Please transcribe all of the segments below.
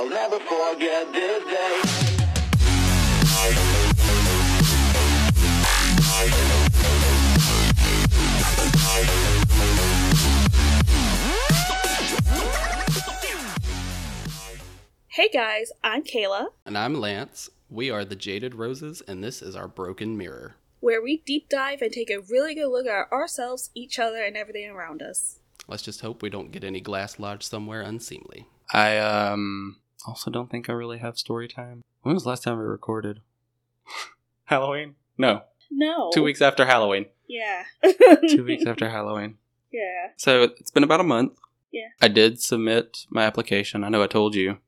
I'll never forget this day. Hey guys, I'm Kayla, And I'm Lance. We are the Jaded Roses, and this is our Broken Mirror. where we deep dive and take a really good look at ourselves, each other, and everything around us. Let's just hope we don't get any glass lodged somewhere unseemly. I um also don't think I really have story time. When was the last time we recorded? Halloween? No. No. Two weeks after Halloween. Yeah. Two weeks after Halloween. Yeah. So it's been about a month. Yeah. I did submit my application. I know I told you,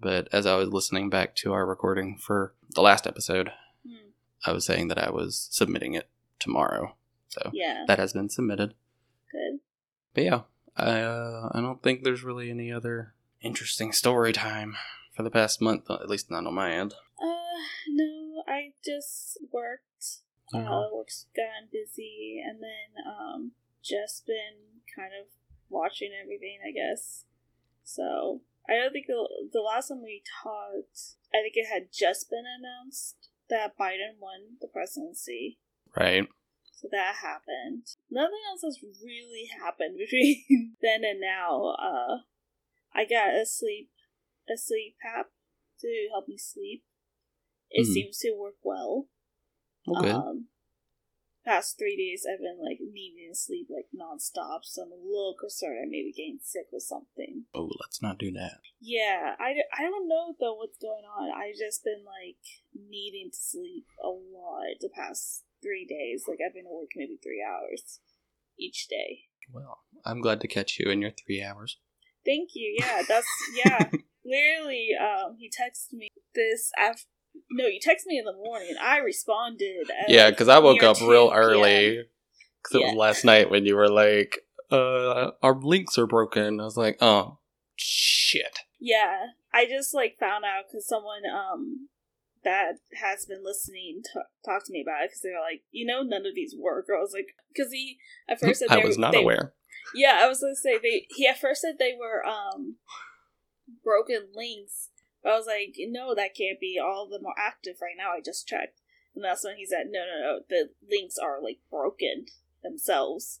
but as I was listening back to our recording for the last episode, Hmm. I was saying that I was submitting it tomorrow. So Yeah. that has been submitted. Good. But yeah, I uh, I don't think there's really any other interesting story time for the past month, at least not on my end. Uh, no, I just worked. Mhm. Uh, work's gotten busy, and then um, just been kind of watching everything, I guess. So I don't think the, the last time we talked, I think it had just been announced that Biden won the presidency. Right. So that happened. Nothing else has really happened between then and now. Uh, I got a sleep a sleep app to help me sleep. It Mhm. seems to work well. Good. Um, past three days, I've been like needing to sleep like nonstop, so I'm a little concerned I may be getting sick with something. oh, let's not do that. Yeah, I, I don't know though what's going on. I've just been like needing to sleep a lot the past three days. Like I've been awake maybe three hours each day. Well, I'm glad to catch you in your three hours. Thank you. Yeah, that's yeah. Literally, um, he texted me this after. No, you texted me in the morning. I responded. At, Yeah, because I woke up real early. PM. Because it Yeah. was last night when you were like, uh, our links are broken. I was like, oh, shit. Yeah, I just like found out because someone um that has been listening t- talked to me about it because they're like, you know, none of these work. I was like, because he at first said I they, was not they- aware. Yeah, I was gonna say they. He at first said they were um broken links, but I was like, no, that can't be. All of them are active right now. I just checked, and that's when he said, no, no, no, the links are like broken themselves.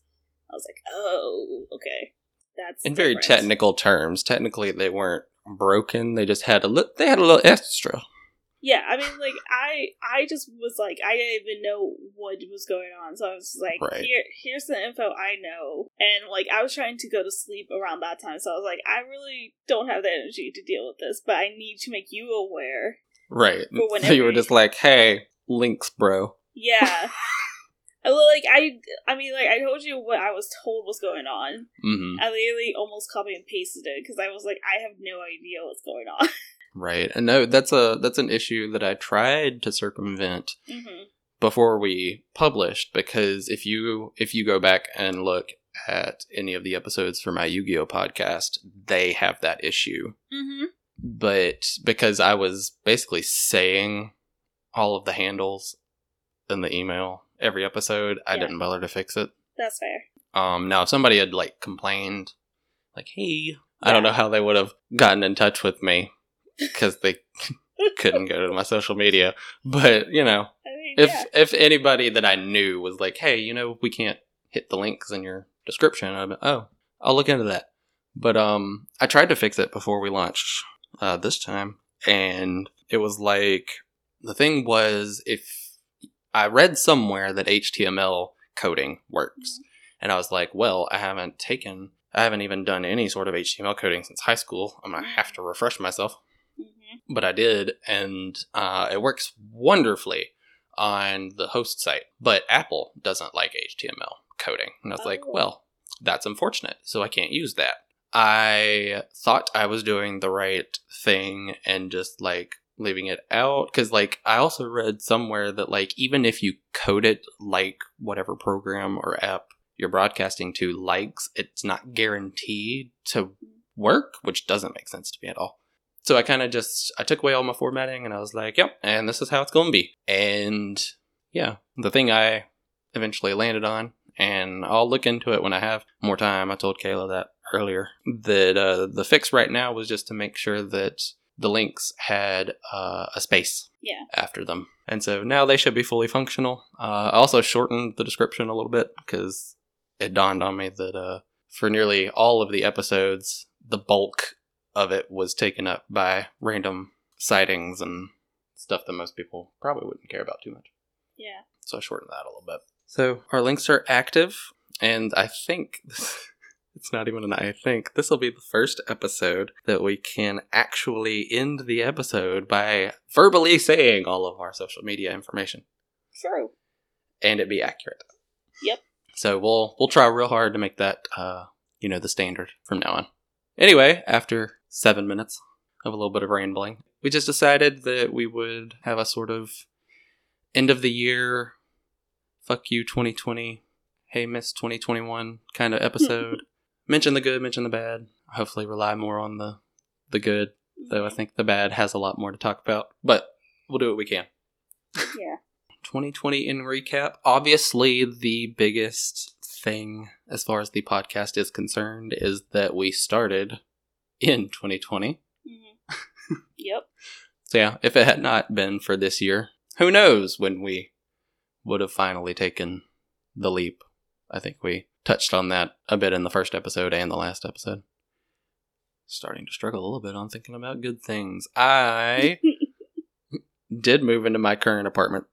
I was like, oh, okay, that's In very technical terms, technically they weren't broken. They just had a li- they had a little extra. Yeah, I mean, like I, I just was like, I didn't even know what was going on, so I was like, Right. here, here's the info I know, and like I was trying to go to sleep around that time, so I was like, I really don't have the energy to deal with this, but I need to make you aware. Right. So you were just like, hey, links, bro. Yeah. like I, I mean, like I told you what I was told was going on. hmm I literally almost copy and pasted it because I was like, I have no idea what's going on. Right. And no, that's a that's an issue that I tried to circumvent hmm before we published because if you if you go back and look at any of the episodes for my Yu-Gi-Oh podcast, they have that issue. hmm But because I was basically saying all of the handles in the email every episode, I Yeah. didn't bother to fix it. That's fair. Um now if somebody had like complained like, "Hey, I don't know how they would have gotten in touch with me because they couldn't go to my social media." But, you know, I mean, if yeah. if anybody that I knew was like, "Hey, you know, we can't hit the links in your description," I'd be, "Oh, I'll look into that." But um, I tried to fix it before we launched uh, this time, and it was like the thing was if I read somewhere that HTML coding works, and I was like, "Well, I haven't taken." I haven't even done any sort of HTML coding since high school. I'm gonna have to refresh myself but I did, and uh, it works wonderfully on the host site. But Apple doesn't like HTML coding, and I was like, Oh. well, that's unfortunate. So I can't use that. I thought I was doing the right thing and just like leaving it out because like I also read somewhere that like even if you code it like whatever program or app you're broadcasting to likes, it's not guaranteed to work, which doesn't make sense to me at all. So I kind of just I took away all my formatting and I was like, yep, and this is how it's going to be. And yeah, the thing I eventually landed on, and I'll look into it when I have more time. I told Kayla that earlier that uh, the fix right now was just to make sure that the links had uh, a space Yeah. after them. And so now they should be fully functional. Uh, I also shortened the description a little bit because it dawned on me that uh, for nearly all of the episodes, the bulk of it was taken up by random sightings and stuff that most people probably wouldn't care about too much. Yeah. So I shortened that a little bit. So our links are active, and I think it's not even an I think. This will be the first episode that we can actually end the episode by verbally saying all of our social media information True. and it be accurate. Yep. So we'll we'll try real hard to make that uh you know the standard from now on. Anyway, after seven minutes of a little bit of rambling, we just decided that we would have a sort of end of the year fuck you 2020 hey miss 2021 kind of episode mention the good mention the bad hopefully rely more on the the good though i think the bad has a lot more to talk about but we'll do what we can Yeah. 2020 in recap. Obviously, the biggest thing as far as the podcast is concerned is that we started in 2020. hmm yep. So, yeah, if it had not been for this year, who knows when we would have finally taken the leap. I think we touched on that a bit in the first episode and the last episode. Starting to struggle a little bit on thinking about good things. I did move into my current apartment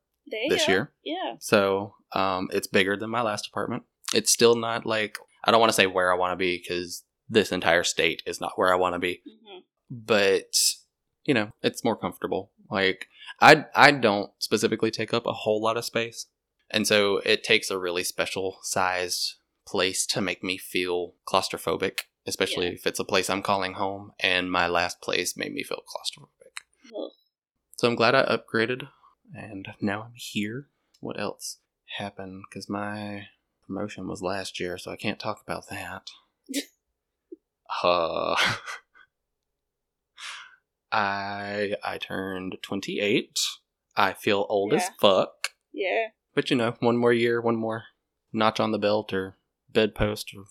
this go. year. Yeah. So um, it's bigger than my last apartment. It's still not like I don't want to say where I want to be because this entire state is not where I want to be. hmm But you know, it's more comfortable. Like I I don't specifically take up a whole lot of space, and so it takes a really special sized place to make me feel claustrophobic, especially Yeah. if it's a place I'm calling home. And my last place made me feel claustrophobic. So I'm glad I upgraded, and now I'm here. What else happened? Because my promotion was last year, so I can't talk about that. uh, I I turned 28. I feel old as fuck, Yeah. but you know, one more year, one more notch on the belt or bedpost or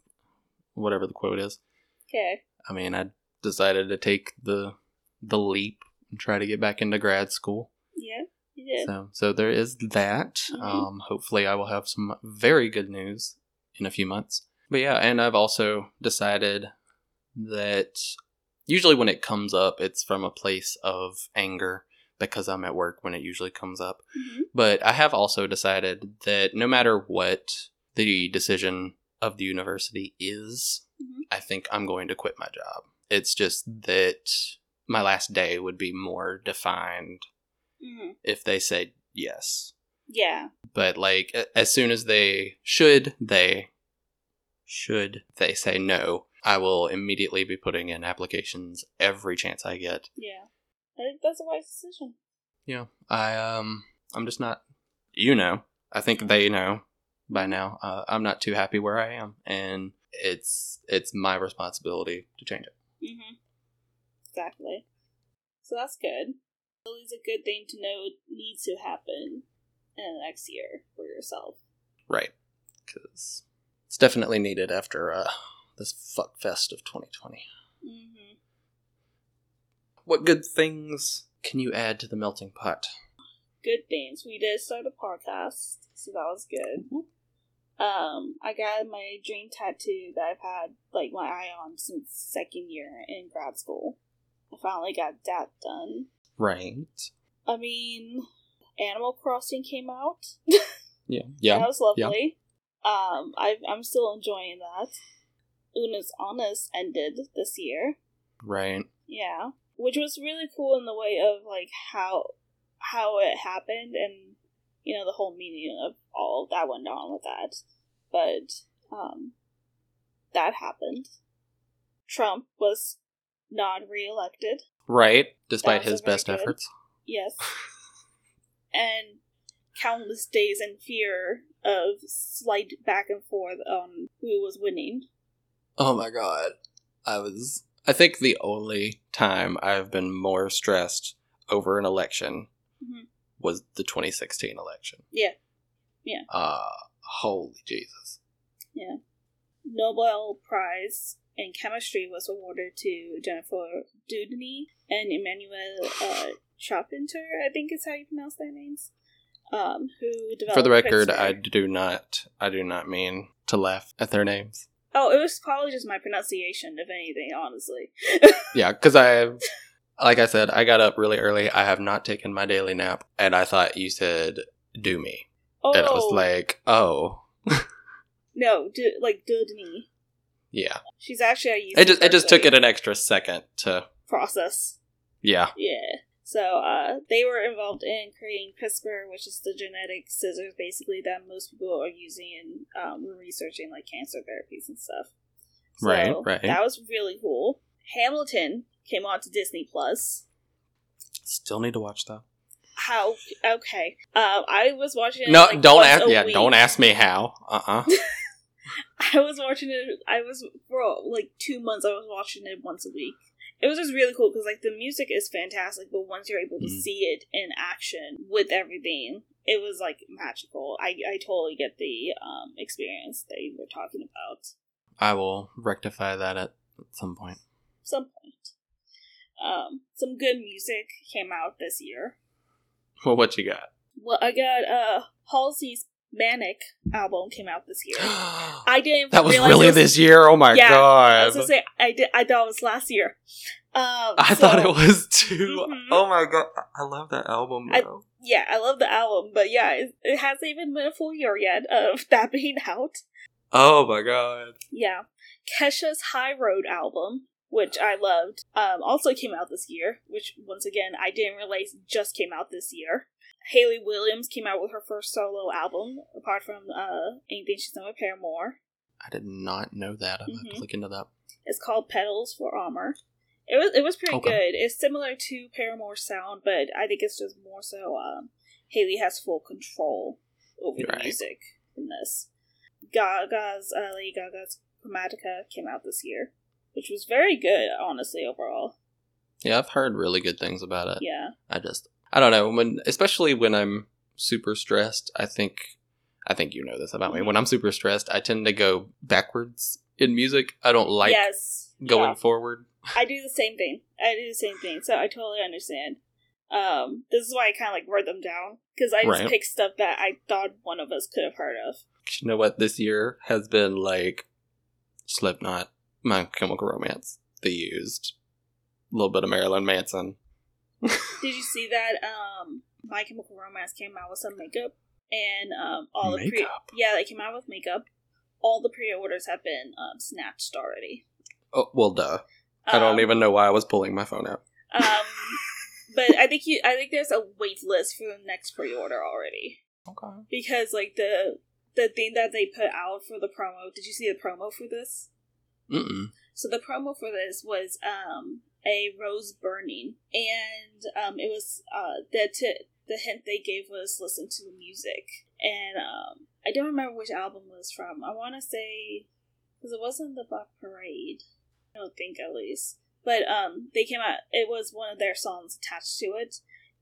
whatever the quote is. Okay. I mean, I decided to take the the leap and try to get back into grad school. Yeah. So, so there is that. Mhm. Um, hopefully, I will have some very good news in a few months. But yeah, and I've also decided that usually when it comes up, it's from a place of anger because I'm at work when it usually comes up. hmm But I have also decided that no matter what the decision of the university is, Mhm. I think I'm going to quit my job. It's just that my last day would be more defined hmm if they said yes. Yeah. But like as soon as they should they should they say no, I will immediately be putting in applications every chance I get. Yeah. That's a wise decision. Yeah. I um I'm just not you know. I think they know by now. Uh, I'm not too happy where I am and it's it's my responsibility to change it. hmm Exactly. So that's good. Least a good thing to know needs to happen in the next year for yourself. Right. Cuz it's definitely needed after uh this fuck fest of 2020. hmm What good things can you add to the melting pot? Good things. We did start a podcast, so that was good. Um, I got my dream tattoo that I've had like my eye on since second year in grad school. I finally got that done. Right. I mean, Animal Crossing came out. Yeah. Yeah, that was lovely. Um, I I'm still enjoying that. Una's Honest ended this year. Right. Yeah, which was really cool in the way of like how how it happened and you know the whole meaning of all that went on with that. But um, that happened. Trump was not reelected. Right. Despite his best good. efforts. Yes. and countless days in fear of slight back and forth on who was winning. Oh my god. I was I think the only time I've been more stressed over an election Mhm. was the 2016 election. Yeah. Yeah. Uh holy Jesus. Yeah. Nobel Prize in Chemistry was awarded to Jennifer Doudny and Emmanuelle uh, Charpenter, I think is how you pronounce their names. Um, who developed For the record. I do not. I do not mean to laugh at their names. Oh, it was probably just my pronunciation, if anything, honestly. Yeah, because I, like I said, I got up really early. I have not taken my daily nap, and I thought you said "do me," Oh, and I was like, "Oh, no, do, like Dudney. Yeah." She's actually a It just it just took it an extra second to process. yeah. Yeah. So uh, they were involved in creating CRISPR, which is the genetic scissors, basically that most people are using in um, researching like cancer therapies and stuff. So Right, right. That was really cool. Hamilton came on to Disney Plus. Still need to watch that. How? Okay. Um, I was watching it. No, like, don't ask. Yeah, week. don't ask me how. Uh uh I was watching it. I was for like two months. I was watching it once a week. It was just really cool because like the music is fantastic, but once you're able to Mhm. see it in action with everything, it was like magical. I I totally get the um experience that you were talking about. I will rectify that at some point. Some point. Um, some good music came out this year. Well, what you got? Well, I got uh Halsey's Manic album came out this year. I didn't. That was really was- this year. Oh my Yeah, I god! was gonna say I did. I thought it was last year. Um, I so- thought it was too. Mhm. Oh my god! I love that album. I- Yeah, I love the album, but yeah, it, it hasn't even been a full year yet of that being out. oh my god! Yeah, Kesha's High Road album, which I loved, um, also came out this year. Which once again I didn't realize just came out this year. Hayley Williams came out with her first solo album, apart from uh, anything she's done with Paramore. I did not know that. I'm gonna have Mhm. to look into that. It's called Petals for Armor. It was it was pretty Okay. good. It's similar to Paramore's sound, but I think it's just more so um, Haley has full control over the music in this. Gaga's uh, Lady Gaga's Chromatica came out this year, which was very good, honestly overall. Yeah, I've heard really good things about it. Yeah, I just I don't know when especially when I'm super stressed, I think I think you know this about me. When I'm super stressed, I tend to go backwards in music. I don't like yes, going yeah. forward. I do the same thing. I do the same thing, so I totally understand. Um, this is why I kind of like wrote them down because I just Right. picked stuff that I thought one of us could have heard of. You know what this year has been like Slipknot, My Chemical Romance. They used a little bit of Marilyn Manson. Did you see that? Um, My Chemical Romance came out with some makeup, and um, all the pre yeah, they came out with makeup. All the pre-orders have been um, snatched already. Oh well duh. I don't Um, even know why I was pulling my phone out. Um, but I think you, I think there's a wait list for the next pre-order already Okay. because like the the thing that they put out for the promo. Did you see the promo for this? Mm-mm. So the promo for this was um, a rose burning, and um, it was uh, the t- the hint they gave was listen to the music, and um, I don't remember which album it was from. I want to say because it wasn't the Black Parade. I don't think at least, but um, they came out. It was one of their songs attached to it,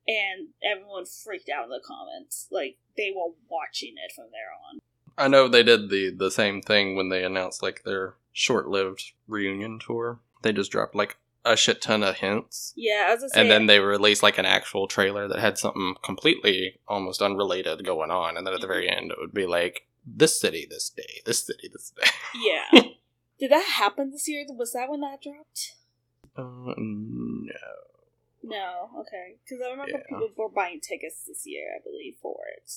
and everyone freaked out in the comments. Like they were watching it from there on. I know they did the the same thing when they announced like their short-lived reunion tour. They just dropped like a shit ton of hints, Yeah, I say, and then they released like an actual trailer that had something completely almost unrelated going on, and then at the very end it would be like this city this day, this city this day. yeah. Did that happen this year? Was that when that dropped? Uh, no. No, okay. Because I remember Yeah. people were buying tickets this year, I believe, for it.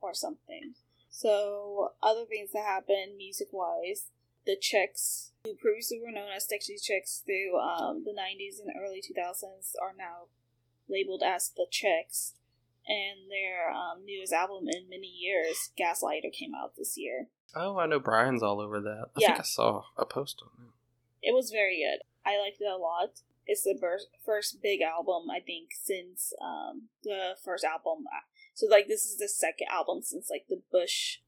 Or something. So, other things that happened music wise, the Chicks, who previously were known as Dixie Chicks through um, the 90s and early 2000s, are now labeled as the Chicks. And their um, newest album in many years, Gaslighter, came out this year. Oh, I know Brian's all over that. I Yeah. think I saw a post on that. It was very good. I liked it a lot. It's the ber- first big album I think since um, the first album. So like this is the second album since like the Bush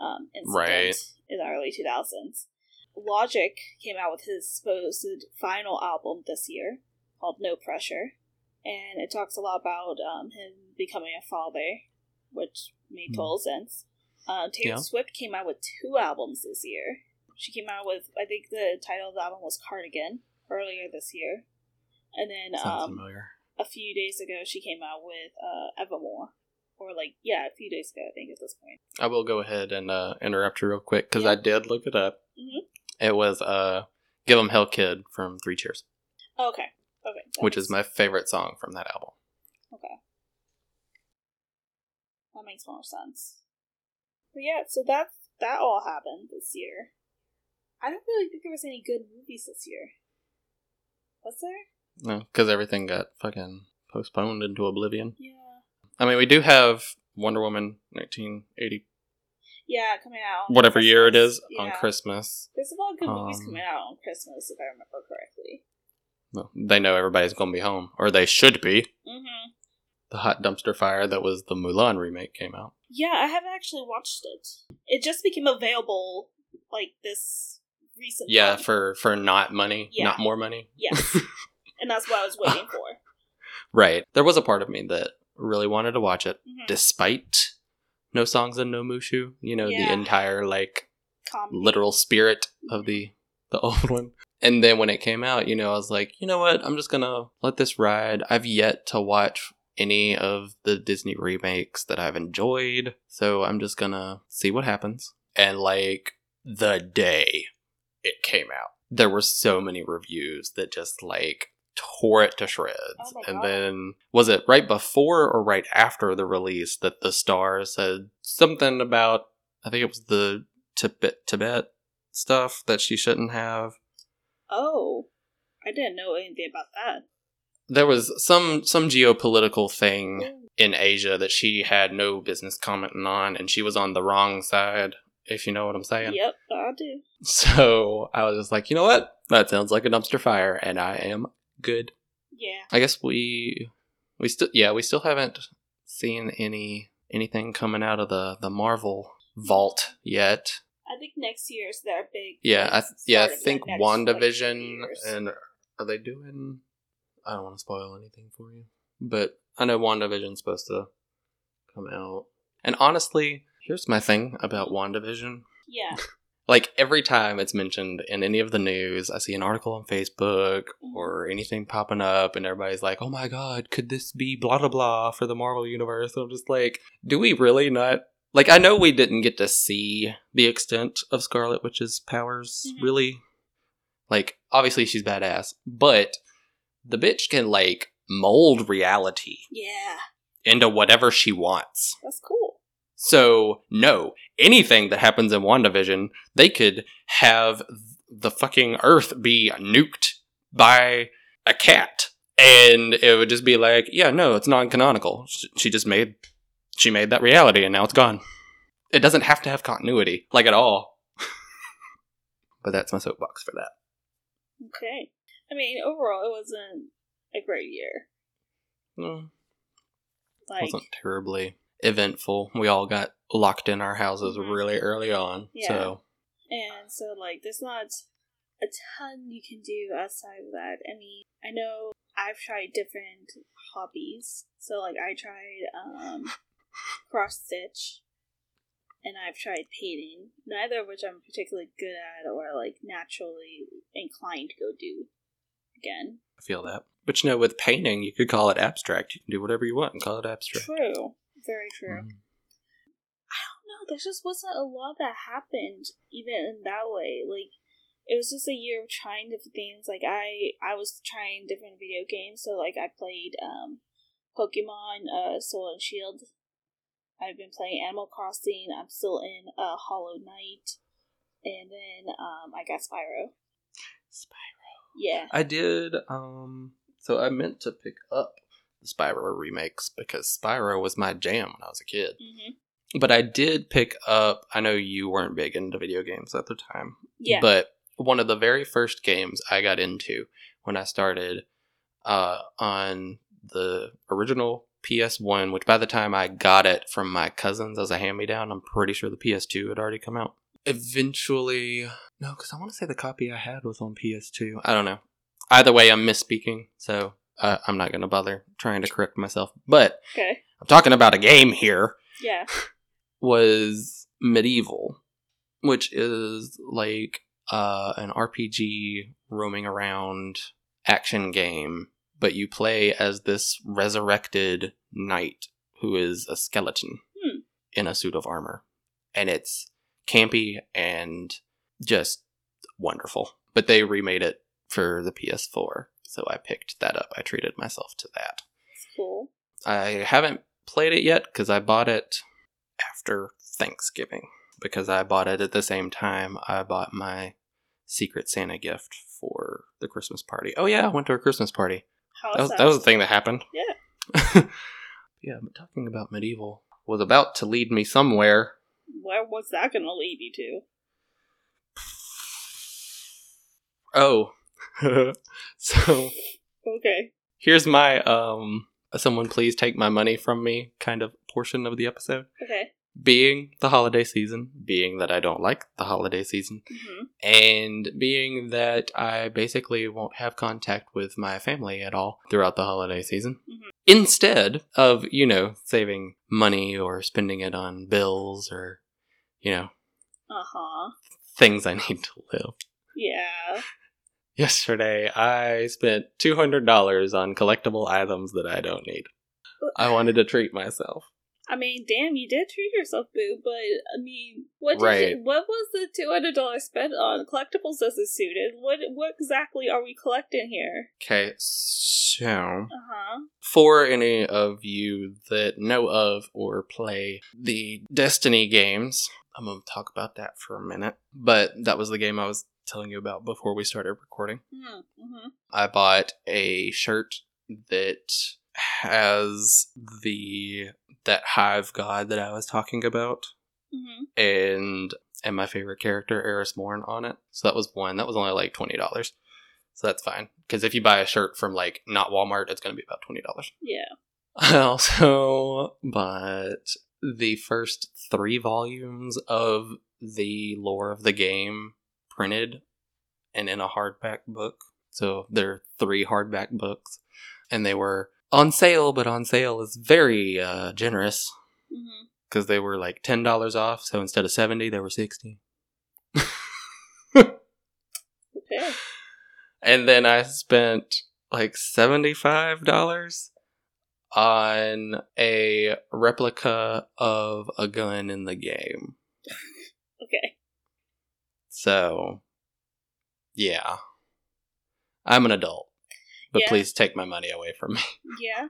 um, incident Right. in the early two thousands. Logic came out with his supposed final album this year called No Pressure, and it talks a lot about um, him becoming a father, which made Hmm. total sense. Uh, Taylor Yeah. Swift came out with two albums this year. She came out with, I think the title of the album was Cardigan earlier this year. And then um, a few days ago, she came out with uh, Evermore. Or, like, yeah, a few days ago, I think, at this point. I will go ahead and uh, interrupt you real quick because Yeah. I did look it up. Mhm. It was uh, "Give 'Em Hell, Kid" from Three Cheers, Okay. Okay. which is my favorite song from that album. Okay. That makes more sense. But yeah, so that that all happened this year. I don't really think there was any good movies this year. Was there? No, because everything got fucking postponed into oblivion. Yeah. I mean, we do have Wonder Woman 1980, Yeah, coming out. whatever year it is Christmas. is, on Christmas. There's a lot of good movies Um, coming out on Christmas, if I remember correctly. Well, they know everybody's going to be home, or they should be. Mm-hmm. The hot dumpster fire that was the Mulan remake came out. Yeah, I haven't actually watched it. It just became available like this recent. Yeah, for for not money, Yeah. not more money. yes, and that's what I was waiting for. Right. There was a part of me that really wanted to watch it, Mhm. despite no songs and no Mushu. You know, Yeah. the entire like Comedy. literal spirit of mm-hmm. the the old one. And then when it came out, you know, I was like, you know what? I'm just gonna let this ride. I've yet to watch any of the Disney remakes that I've enjoyed, so I'm just gonna see what happens. And like the day it came out, there were so many reviews that just like tore it to shreds. Oh and God. then was it right before or right after the release that the star said something about I think it was the Tibet Tibet stuff that she shouldn't have. Oh, I didn't know anything about that. There was some some geopolitical thing in Asia that she had no business commenting on, and she was on the wrong side. If you know what I'm saying. Yep, I do. So I was just like, you know what? That sounds like a dumpster fire, and I am good. Yeah. I guess we we still yeah we still haven't seen any anything coming out of the the Marvel vault yet. I think next year is their big. Yeah, I th- yeah I start of the think like, WandaVision few and are they doing? I don't want to spoil anything for you, but I know WandaVision's supposed to come out. And honestly, here's my thing about WandaVision. yeah, Like every time it's mentioned in any of the news, I see an article on Facebook or anything popping up, and everybody's like, "Oh my god, could this be blah blah blah for the Marvel universe?" And I'm just like, do we really not? Like, I know we didn't get to see the extent of Scarlet Witch's powers, Mhm. really. Like, obviously she's badass, but the bitch can like mold reality yeah, into whatever she wants. that's cool. So, no, anything that happens in WandaVision, they could have the fucking Earth be nuked by a cat. And it would just be like, yeah, no, it's non canonical. She just made she made that reality and now it's gone. It doesn't have to have continuity, like at all. but that's my soapbox for that. Okay. I mean, overall, it wasn't a great year. No, Like, wasn't terribly eventful. We all got locked in our houses Mhm. really early on. Yeah. So and so like, there's not a ton you can do outside of that. I mean, I know I've tried different hobbies. So like, I tried um cross stitch, and I've tried painting. Neither of which I'm particularly good at or like naturally inclined to go do again. I feel that. But you know, with painting, you could call it abstract. You can do whatever you want and call it abstract. True. Very true. I don't know. there just wasn't a lot that happened even in that way. Like it was just a year of trying different things. Like I I was trying different video games. So like I played um Pokemon uh Sword and Shield. I've been playing Animal Crossing. I'm still in uh Hollow Knight. And then um I got Spyro. Spyro. Yeah. I did. Um, so I meant to pick up the Spyro remakes because Spyro was my jam when I was a kid. hmm But I did pick up. I know you weren't big into video games at the time. Yeah. But one of the very first games I got into when I started uh, on the original PS1, which by the time I got it from my cousins as a hand me down, I'm pretty sure the PS2 had already come out. Eventually, no, because I want to say the copy I had was on PS2. I don't know. Either way, I'm misspeaking, so uh, I'm not going to bother trying to correct myself. But okay. I'm talking about a game here Yeah. was MediEvil, which is like uh, an RPG roaming around action game but you play as this resurrected knight who is a skeleton Hmm. in a suit of armor. And it's campy and just wonderful. But they remade it for the PS4, so I picked that up. I treated myself to that. It's cool. I haven't played it yet because I bought it after Thanksgiving. Because I bought it at the same time I bought my Secret Santa gift for the Christmas party. Oh yeah, I went to a Christmas party. How That was, that was the thing that happened. Yeah. yeah, but talking about MediEvil was about to lead me somewhere. Where was that going to lead you to? Oh, so Okay. here's my um. Someone please take my money from me kind of portion of the episode. Okay. being the holiday season, being that I don't like the holiday season, hmm and being that I basically won't have contact with my family at all throughout the holiday season. Mhm. Instead of, you know, saving money or spending it on bills or, you know, Uh huh. things I need to live. Yeah. Yesterday, I spent $200 on collectible items that I don't need. I wanted to treat myself. I mean, damn, you did treat yourself, boo. But I mean, what did Right. you, what was the two hundred dollars spent on collectibles? Doesn't suited. What what exactly are we collecting here? Okay, so. Uh huh. for any of you that know of or play the Destiny games, I'm going to talk about that for a minute. But that was the game I was telling you about before we started recording. Mm-hmm. I bought a shirt that has the that hive god that I was talking about Mm-hmm. and and my favorite character Eris Morn on it. So that was one. That was only like $20. So that's fine cuz if you buy a shirt from like not Walmart, it's going to be about $20. Yeah. I also bought the first three volumes of the lore of the game printed and in a hardback book. So they're three hardback books, and they were on sale, but on sale is very uh, generous Mm-hmm. because they were like ten dollars off. So instead of seventy, they were sixty. Okay. And then I spent like $75 on a replica of a gun in the game. Okay. So, yeah. I'm an adult. But Yeah. please take my money away from me. Yeah.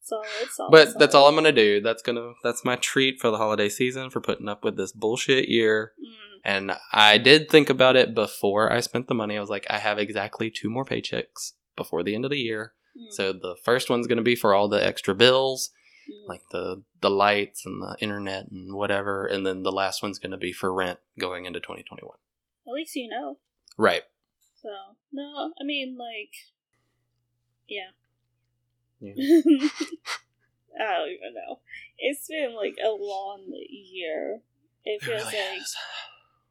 Solid. Solid. But that's all I'm going to do. That's to that's my treat for the holiday season for putting up with this bullshit year. Mm. And I did think about it before I spent the money. I was like, I have exactly two more paychecks before the end of the year. Mm. So the first one's going to be for all the extra bills. Mm. like the the lights and the internet and whatever, and then the last one's going to be for rent going into 2021. At least you know. Right. So no, I mean like, yeah. Yeah. I don't even know. It's been like a long year. It It feels really like. is.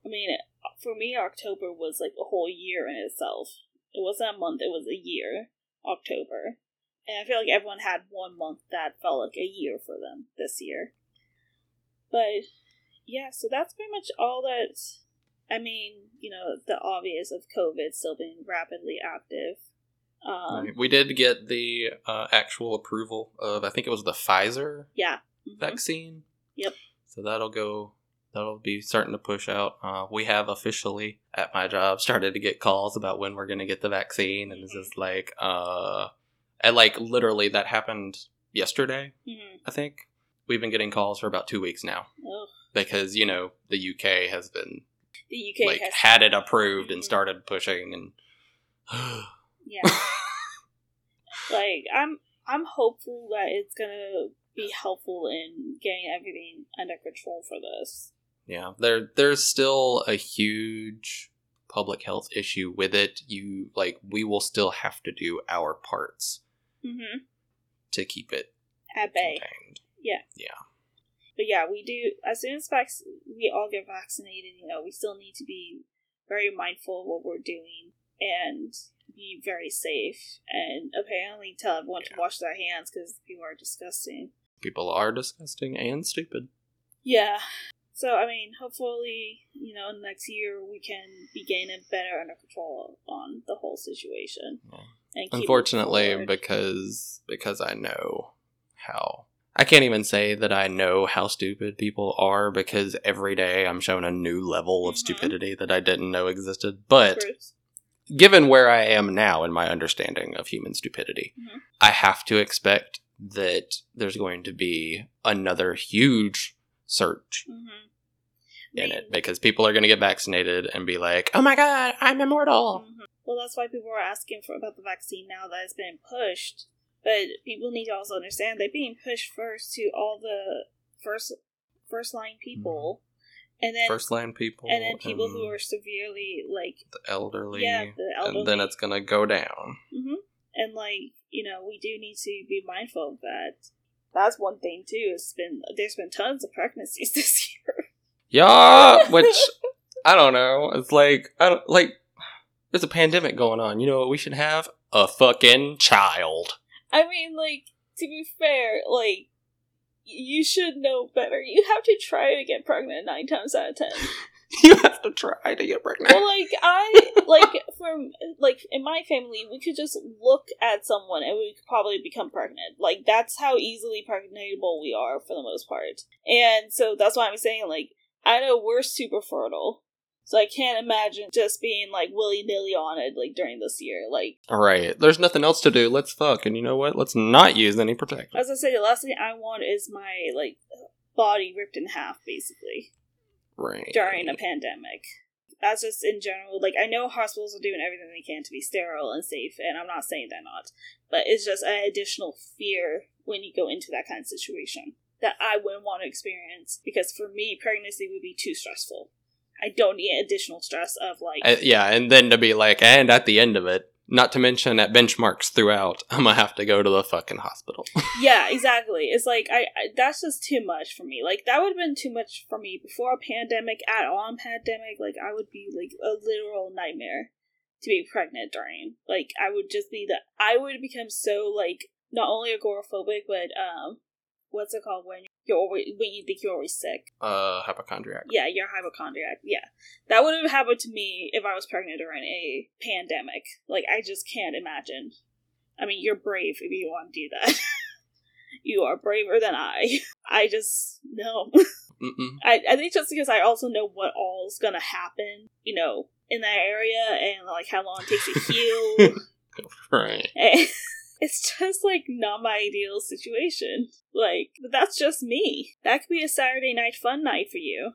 I mean, for me, October was like a whole year in itself. It wasn't a month; it was a year. October, and I feel like everyone had one month that felt like a year for them this year. But yeah, so that's pretty much all that. I mean, you know, the obvious of COVID still being rapidly active. Um, We did get the uh, actual approval of, I think it was the Pfizer Yeah. Mhm. vaccine. Yep. So that'll go. That'll be starting to push out. Uh, we have officially at my job started to get calls about when we're going to get the vaccine, and it's Mhm. just like, uh, and like literally that happened yesterday. Mhm. I think we've been getting calls for about two weeks now Ugh. because you know the UK has been The UK like has had it approved and Mhm. started pushing and. yeah. like I'm I'm hopeful that it's gonna be helpful in getting everything under control for this. Yeah, there there's still a huge public health issue with it. You like we will still have to do our parts Mm-hmm. to keep it At bay. contained. Yeah. Yeah. But yeah, we do as soon as vac- we all get vaccinated, you know, we still need to be very mindful of what we're doing and be very safe and apparently tell everyone to wash their hands because people are disgusting. People are disgusting and stupid. Yeah. So I mean, hopefully, you know, next year we can begin a better under control on the whole situation. Yeah. Unfortunately, because because I know how I can't even say that I know how stupid people are because every day I'm shown a new level of Mhm. stupidity that I didn't know existed. But given where I am now in my understanding of human stupidity, Mhm. I have to expect that there's going to be another huge surge Mhm. In it because people are going to get vaccinated and be like, "Oh my god, I'm immortal." Mhm. Well, that's why people are asking for about the vaccine now that it's been pushed. But people need to also understand they're being pushed first to all the first first line people, and then Mm-hmm. First line people, and then people who are severely like the elderly, yeah, the elderly. and then it's going to go down. hmm And like you know, we do need to be mindful of that. That's one thing too. It's been there's been tons of pregnancies this year. Yeah, which I don't know. It's like I don't like. There's a pandemic going on. You know what we should have? A fucking child. I mean, like to be fair, like you should know better. You have to try to get pregnant nine times out of ten. You have to try to get pregnant. well, like I like from like in my family, we could just look at someone and we could probably become pregnant. Like that's how easily pregnatable we are for the most part. And so that's why I'm saying like I know we're super fertile. So I can't imagine just being like willy nilly on it like during this year. Like All right. There's nothing else to do. Let's fuck. And you know what? Let's not use any protector. as I say, the last thing I want is my like body ripped in half, basically. Right. during a pandemic. That's just in general. Like I know hospitals are doing everything they can to be sterile and safe, and I'm not saying they're not, but it's just an additional fear when you go into that kind of situation that I wouldn't want to experience because for me, pregnancy would be too stressful. I don't need additional stress of like Uh, yeah, and then to be like, and at the end of it, not to mention at benchmarks throughout, I'm gonna have to go to the fucking hospital. yeah, exactly. It's like I, I that's just too much for me. Like that would have been too much for me before a pandemic. Add on pandemic, like I would be like a literal nightmare to be pregnant during. Like I would just be the I would become so like not only agoraphobic, but um, what's it called when you're always when you think you're always sick? Uh, hypochondriac. Yeah, you're a hypochondriac. Yeah, that would have happened to me if I was pregnant during a pandemic. Like I just can't imagine. I mean, you're brave if you want to do that. you are braver than I. I just no. I I think just because I also know what all's gonna happen, you know, in that area and like how long it takes to heal. Right. and it's just like not my ideal situation. Like, but that's just me. That could be a Saturday night fun night for you.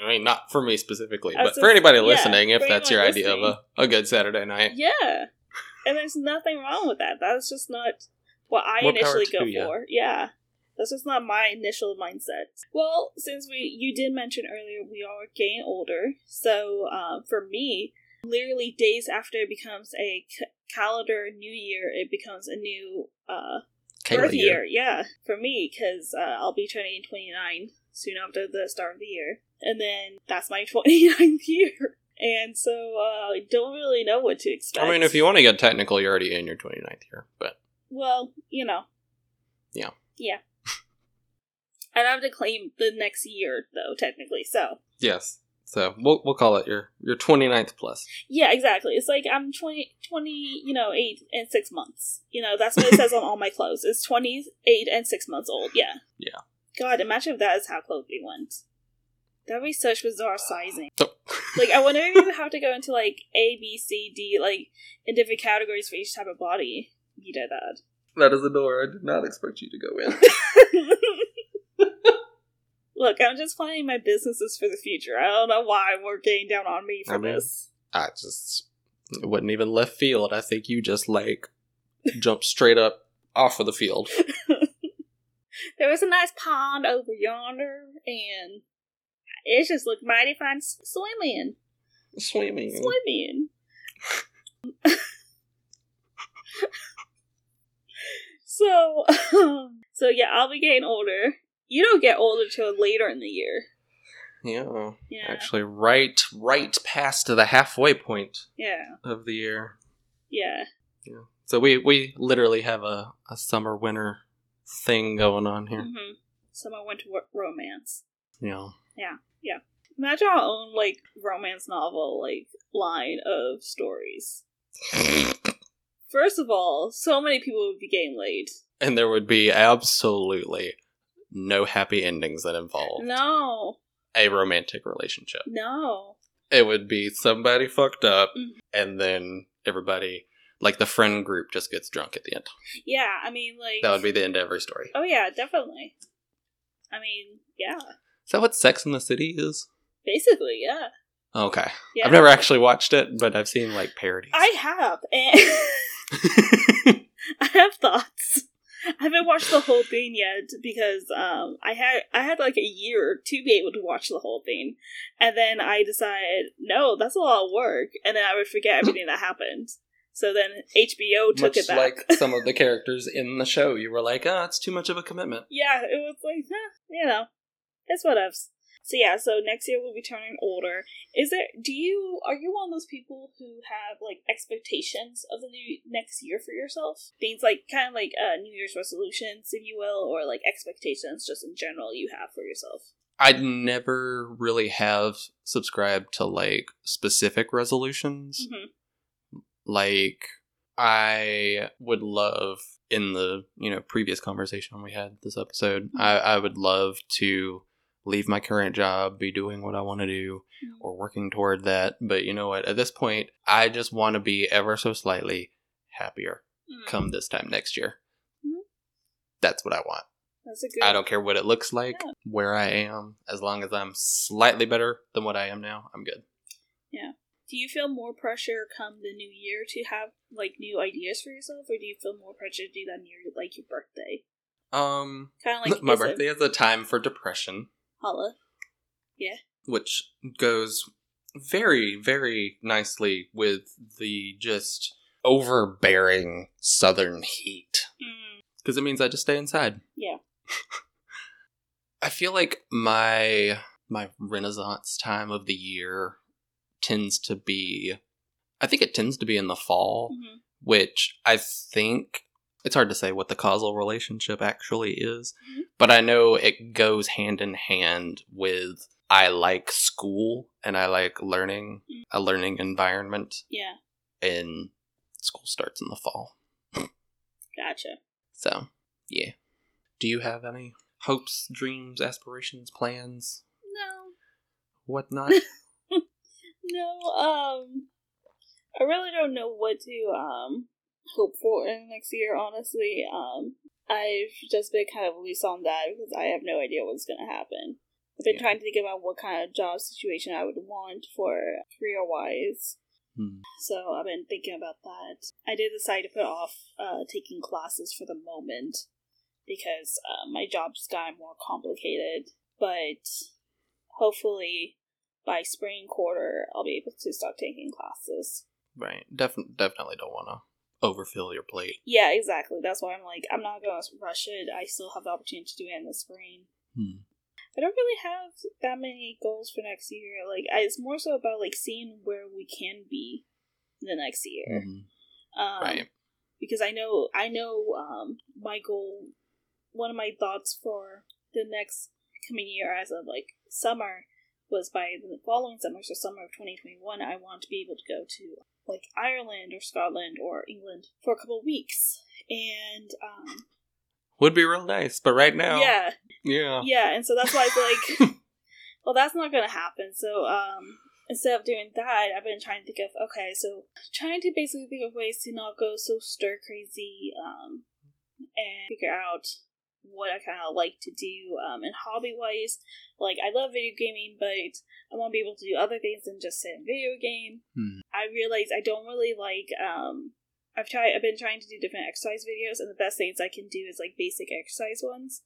I mean, not for me specifically, As but a- for anybody yeah, listening, if that's anyone your idea of a, a good Saturday night. Yeah. And there's nothing wrong with that. That's just not what I More initially go you. for. Yeah. That's just not my initial mindset. Well, since we you did mention earlier we are getting older, so um, for me, literally days after it becomes a c- calendar new year, it becomes a new uh, birth year. year. Yeah, for me because uh, I'll be turning 29 soon after the start of the year, and then that's my 29th year. And so uh, I don't really know what to expect. I mean, if you want to get technical, you're already in your 29th year, but Well, you know. Yeah. Yeah. I'd have to claim the next year, though, technically. So, yes. So we'll we'll call it your your 29th plus. yeah, exactly. It's like I'm 20, 20 you know, 8 and 6 months. You know, that's what it says on all my clothes. It's 28 and 6 months old. Yeah. Yeah. God, imagine if that is how clothing went. That'd be such bizarre sizing. So, Like, I wonder if you have to go into, like, A, B, C, D, like, in different categories for each type of body. You did that. that is a door I did not expect you to go in. Look, I'm just planning my businesses for the future. I don't know why we're getting down on me for I mean- this. I just it wasn't even left field. I think you just like jumped straight up off of the field. There was a nice pond over yonder, and it just looked mighty fun s- swimming. Swimming. Swimming. so, so yeah, I'll be getting older. You don't get older till later in the year. Yeah. Yeah, Actually right right past the halfway point yeah, of the year. yeah. Yeah. So we we literally have a, a summer winter thing going on here. hmm Summer winter wo- romance. Yeah. Yeah. Yeah. Imagine our own like romance novel like line of stories. First of all, so many people would be getting laid. and there would be absolutely no happy endings that involved No, a romantic relationship. no. It would be somebody fucked up, Mhm. and then everybody, like the friend group, just gets drunk at the end. Yeah, I mean, like That would be the end of every story. Oh yeah, definitely. I mean, yeah, Is that what Sex in the City is? basically, yeah. Okay. Yeah. I've never actually watched it, but I've seen like parodies. I have, and I have thoughts. I haven't watched the whole thing yet because um I had I had like a year to be able to watch the whole thing, and then I decided no, that's a lot of work, and then I would forget everything that happened. So then HBO took Much it back. like some of the characters in the show, you were like, "Ah, it's too much of a commitment." yeah, it was like, eh, you know, it's whatevs. So yeah, so next year we'll be turning older. Is there? Do you are you one of those people who have like expectations of the new next year for yourself? Things like kind of like uh, New Year's resolutions, if you will, or like expectations just in general you have for yourself. I'd never really have subscribed to like specific resolutions. hmm Like I would love in the, you know, previous conversation we had this episode, I, I would love to leave my current job, be doing what I want to do or working toward that. But you know what? At this point, I just want to be ever so slightly happier Mm. come this time next year. Mhm. That's what I want. That's a good. I don't care what it looks like, Yeah. where I am, as long as I'm slightly better than what I am now, I'm good. Yeah. Do you feel more pressure come the new year to have like new ideas for yourself, or do you feel more pressure to do that near like your birthday? Um, Kind of like my birthday is a time for depression, Holla. Yeah. Which goes very, very nicely with the just overbearing southern heat. Mm, Because it means I just stay inside. Yeah. I feel like my my renaissance time of the year tends to be I think it tends to be in the fall, mhm. which I think it's hard to say what the causal relationship actually is, Mhm. but I know it goes hand in hand with I like school and I like learning, Mhm. a learning environment, Yeah, and school starts in the fall. gotcha. So, yeah. Do you have any hopes, dreams, aspirations, plans, No, whatnot? no. Um, I really don't know what to um hope for in the next year. Honestly, um, I've just been kind of loose on that because I have no idea what's gonna happen. I've been Yeah. trying to think about what kind of job situation I would want for career wise. Hmm. So I've been thinking about that. I did decide to put off uh, taking classes for the moment because uh, my job's gotten more complicated. But hopefully by spring quarter, I'll be able to start taking classes. Right. Def- definitely don't want to overfill your plate. Yeah, exactly. That's why I'm like, I'm not going to rush it. I still have the opportunity to do it in the spring. Hmm. I don't really have that many goals for next year. Like, I, it's more so about like seeing where we can be the next year. Mhm. Um, Right. because I know I know um my goal one of my thoughts for the next coming year as of like summer was by the following summer, so summer of twenty twenty one, I want to be able to go to like Ireland or Scotland or England for a couple weeks. And um Would be real nice, but right now, yeah. yeah. Yeah, and so that's why it's like well that's not gonna happen. So um instead of doing that, I've been trying to think of okay, so trying to basically think of ways to not go so stir crazy, um, and figure out what I kind of like to do, um, and hobby wise. Like I love video gaming, but I want to be able to do other things than just sit in video game. Hmm. I realize I don't really like um. I've tried. I've been trying to do different exercise videos, and the best things I can do is like basic exercise ones.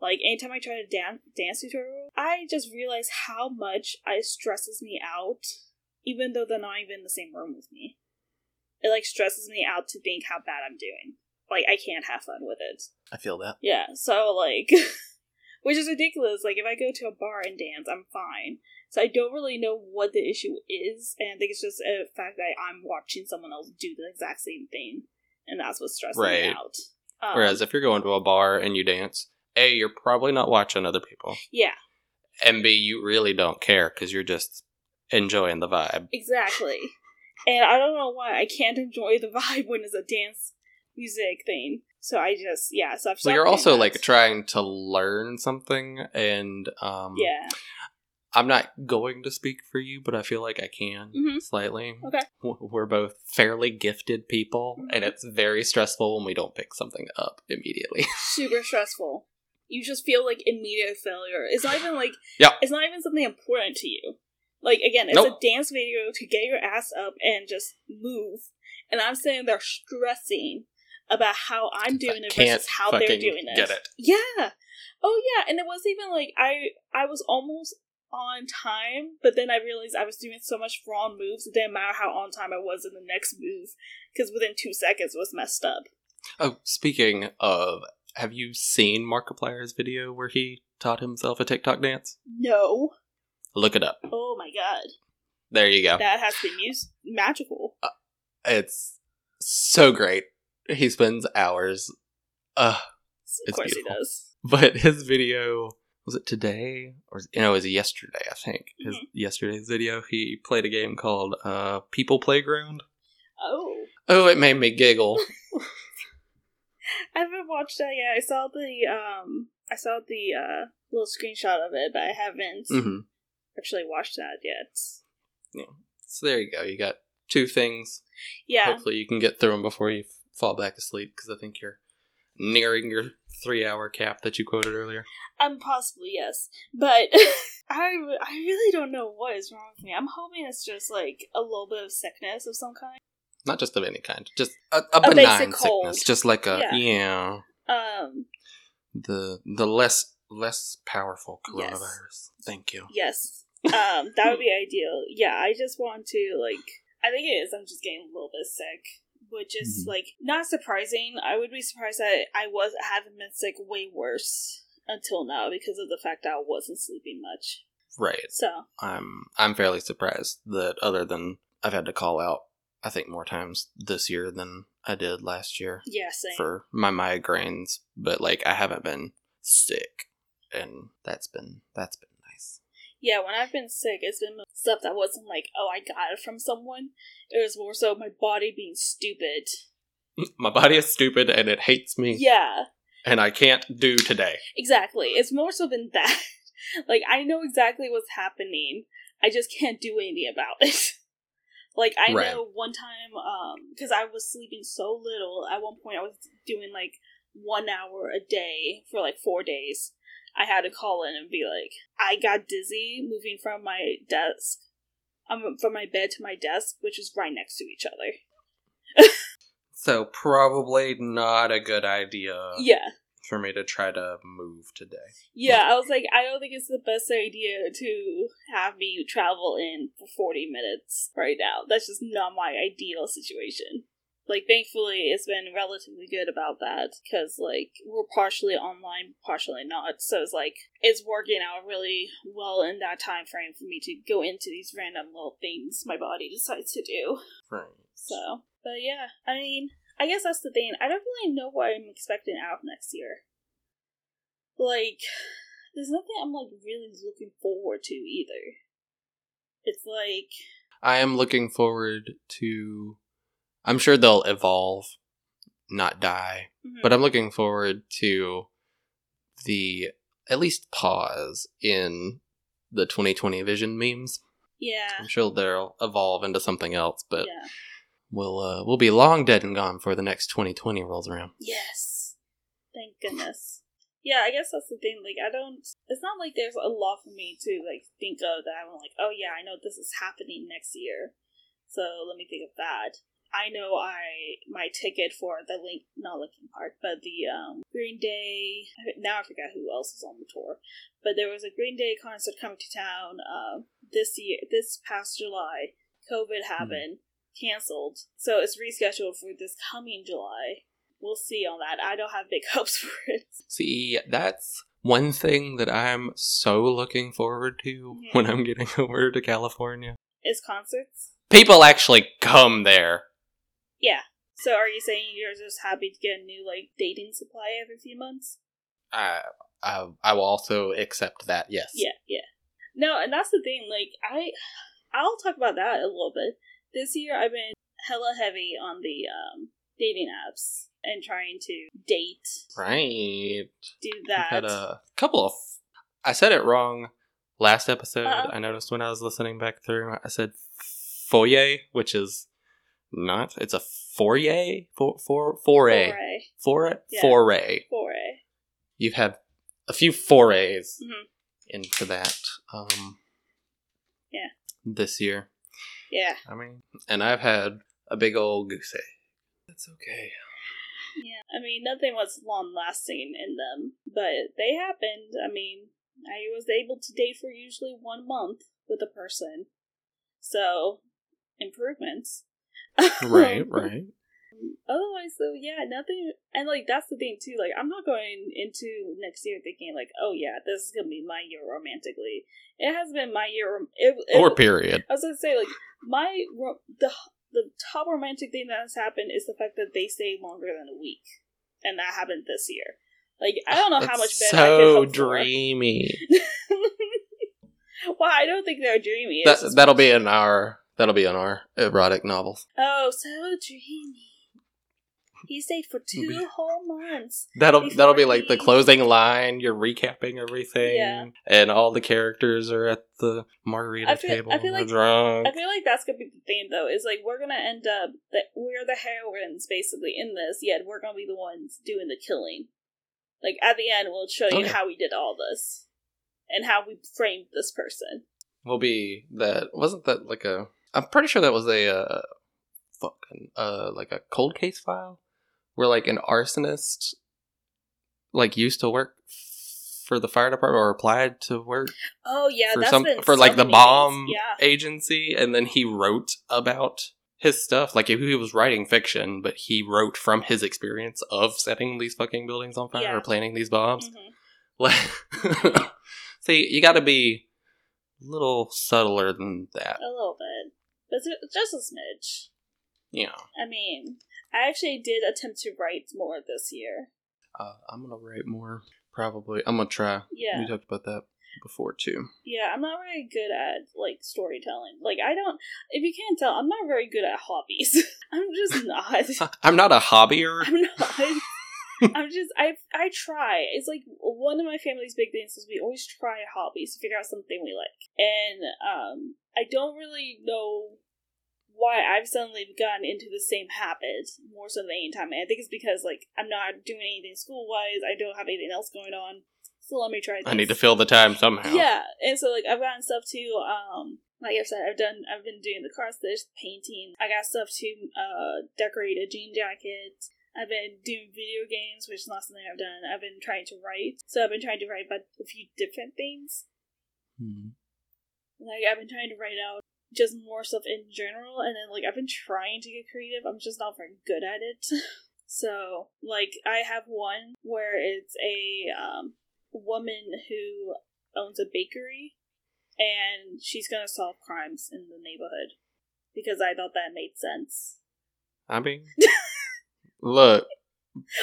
Like anytime I try to dance dance tutorial, I just realize how much it stresses me out, even though they're not even in the same room with me. It like stresses me out to think how bad I'm doing. Like I can't have fun with it. I feel that. Yeah, so like, which is ridiculous. Like if I go to a bar and dance, I'm fine. So I don't really know what the issue is, and I think it's just a fact that I'm watching someone else do the exact same thing, and that's what's stressing me out. Um, Whereas if you're going to a bar and you dance, A, you're probably not watching other people. yeah, and B, you really don't care because you're just enjoying the vibe. Exactly. And I don't know why I can't enjoy the vibe when it's a dance music thing. So I just yeah. So I've So you're also that. like trying to learn something, and um, yeah. I'm not going to speak for you, but I feel like I can Mhm. slightly. Okay. We're both fairly gifted people, and Mhm. it's very stressful when we don't pick something up immediately. Super stressful. You just feel like immediate failure. It's not even like Yeah. It's not even something important to you. Like again, it's Nope. a dance video to get your ass up and just move. And I'm sitting there stressing about how I'm doing it versus how they're doing it. get it. Yeah. Oh yeah, and it was even like I I was almost on time, but then I realized I was doing so much wrong moves. It didn't matter how on time I was in the next move because within two seconds it was messed up. Oh, speaking of, have you seen Markiplier's video where he taught himself a TikTok dance? No. Look it up. Oh my god, There you go. that has been used magical. Uh, it's so great. He spends hours. Uh, Of course beautiful. he does. but his video was it today or you know, it was yesterday? I think his Mhm. yesterday's video. He played a game called uh, People Playground. Oh, Oh, it made me giggle. I haven't watched that yet. I saw the um, I saw the uh little screenshot of it, but I haven't hmm actually watched that yet. So there you go. You got two things. Yeah, Hopefully, you can get through them before you fall back asleep because I think you're nearing your three-hour cap that you quoted earlier. um, possibly yes, but I I really don't know what is wrong with me. I'm hoping it's just like a little bit of sickness of some kind. Not just of any kind, just a, a, A benign sickness, just like a Yeah. yeah. Um, the the less less powerful Yes. coronavirus. Thank you. yes, um, that would be ideal. Yeah, I just want to like. I think it is. I'm just getting a little bit sick, which is Mhm. like not surprising. I would be surprised that I was haven't been sick way worse until now because of the fact that I wasn't sleeping much. Right. So I'm I'm fairly surprised that other than I've had to call out I think more times this year than I did last year yeah, same. for my migraines, but like I haven't been sick and that's been that's been. Yeah, when I've been sick, it's been stuff that wasn't like, oh, I got it from someone. It was more so my body being stupid. My body is stupid and it hates me Yeah, and I can't do today. exactly. It's more so than that. like, I know exactly what's happening. I just can't do anything about it. like, I Right. know one time, um, because I was sleeping so little, at one point I was doing like one hour a day for like four days. I had to call in and be like, I got dizzy moving from my desk, um, from my bed to my desk, which is right next to each other. So probably not a good idea Yeah, for me to try to move today. yeah. I was like, I don't think it's the best idea to have me travel in for forty minutes right now. That's just not my ideal situation. Like, thankfully, it's been relatively good about that because, like, we're partially online, partially not. So it's like it's working out really well in that time frame for me to go into these random little things my body decides to do. Right. So, but yeah, I mean, I guess that's the thing. I don't really know what I'm expecting out of next year. Like, there's nothing I'm like really looking forward to either. It's like, I am looking forward to. I'm sure they'll evolve, not die. mhm. But I'm looking forward to the at least pause in the 2020 vision memes. yeah, I'm sure they'll evolve into something else, but yeah, we'll uh, we'll be long dead and gone before the next 2020 rolls around. yes. Thank goodness. Yeah, I guess that's the thing. Like, I don't. It's not like there's a lot for me to like think of that I'm like, oh yeah, I know this is happening next year. So let me think of that. I know I my ticket for the link not Linkin Park, but the um Green Day. Now I forgot who else is on the tour, but there was a Green Day concert coming to town uh, this year, this past July. COVID happened, canceled, so it's rescheduled for this coming July. We'll see on that. I don't have big hopes for it. See, that's one thing that I'm so looking forward to Mhm. when I'm getting over to California. Is concerts? People actually come there. Yeah. So are you saying you're just happy to get a new like dating supply every few months? I I, I will also accept that. Yes. Yeah, yeah. No, and that's the thing. Like, I, I'll talk about that a little bit. This year, I've been hella heavy on the um, dating apps and trying to date, Right. do I've that. had a couple of. I said it wrong last episode. Uh-huh. I noticed when I was listening back through. I said foyer, which is not. It's a foyer. For for foray. foray. Foray. Yeah. Foray. Foray. You've had a few forays Mhm. into that. Um. Yeah. This year, Yeah, I mean, and I've had a big old goose egg. That's okay. yeah. I mean, nothing was long lasting in them, but they happened. I mean, I was able to date for usually one month with a person, so improvements. Right. Right. Otherwise, though, yeah, nothing. And like that's the thing too. Like I'm not going into next year thinking like, oh yeah, this is gonna be my year romantically. It has been my year. It, it, or period. I was gonna say like my ro- the the top romantic thing that has happened is the fact that they stay longer than a week, and that happened this year. Like I don't know how much better so dreamy. well, I don't think they're dreamy. That, that'll be in our that'll be in our erotic novels. oh, so dreamy. He stayed for two whole months. That'll that'll be like the closing line. You're recapping everything, Yeah. and all the characters are at the margarita I feel- table. I feel like- drunk. I feel like that's gonna be the theme, though. Is like we're gonna end up that we're the heroines basically in this, yet we're gonna be the ones doing the killing. Like at the end, we'll show you Okay. how we did all this and how we framed this person. will be that wasn't that like a I'm pretty sure that was a uh fucking uh like a cold case file where like an arsonist like used to work for the fire department or applied to work Oh yeah, for that's some been for so like the bomb. Yeah, agency and then he wrote about his stuff like he was writing fiction but he wrote from his experience of setting these fucking buildings on fire Yeah. or planning these bombs Mhm. like see you got to be a little subtler than that a little bit, but just a smidge. Yeah. I mean, I actually did attempt to write more this year. uh, i'm gonna write more probably i'm gonna try Yeah, we talked about that before too yeah. I'm not very good at like storytelling. Like I don't. If you can't tell, I'm not very good at hobbies. I'm just not. i'm not a hobbyer I'm not. I'm just I I try. It's like one of my family's big things is we always try hobbies to figure out something we like. And um I don't really know why I've suddenly gotten into the same habit more so than any time. And I think it's because like I'm not doing anything school wise, I don't have anything else going on. So let me try this. i need to fill the time somehow Yeah, and so like I've gotten stuff too. Um, like I said, I've done. I've been doing the cross stitch painting. I got stuff to uh decorate a jean jacket. I've been doing video games, which is not something I've done. I've been trying to write. So I've been trying to write about a few different things. Hmm. Like I've been trying to write out just more stuff in general, and then like I've been trying to get creative. I'm just not very good at it. so like I have one where it's a um, woman who owns a bakery, and she's gonna solve crimes in the neighborhood because I thought that made sense. i mean look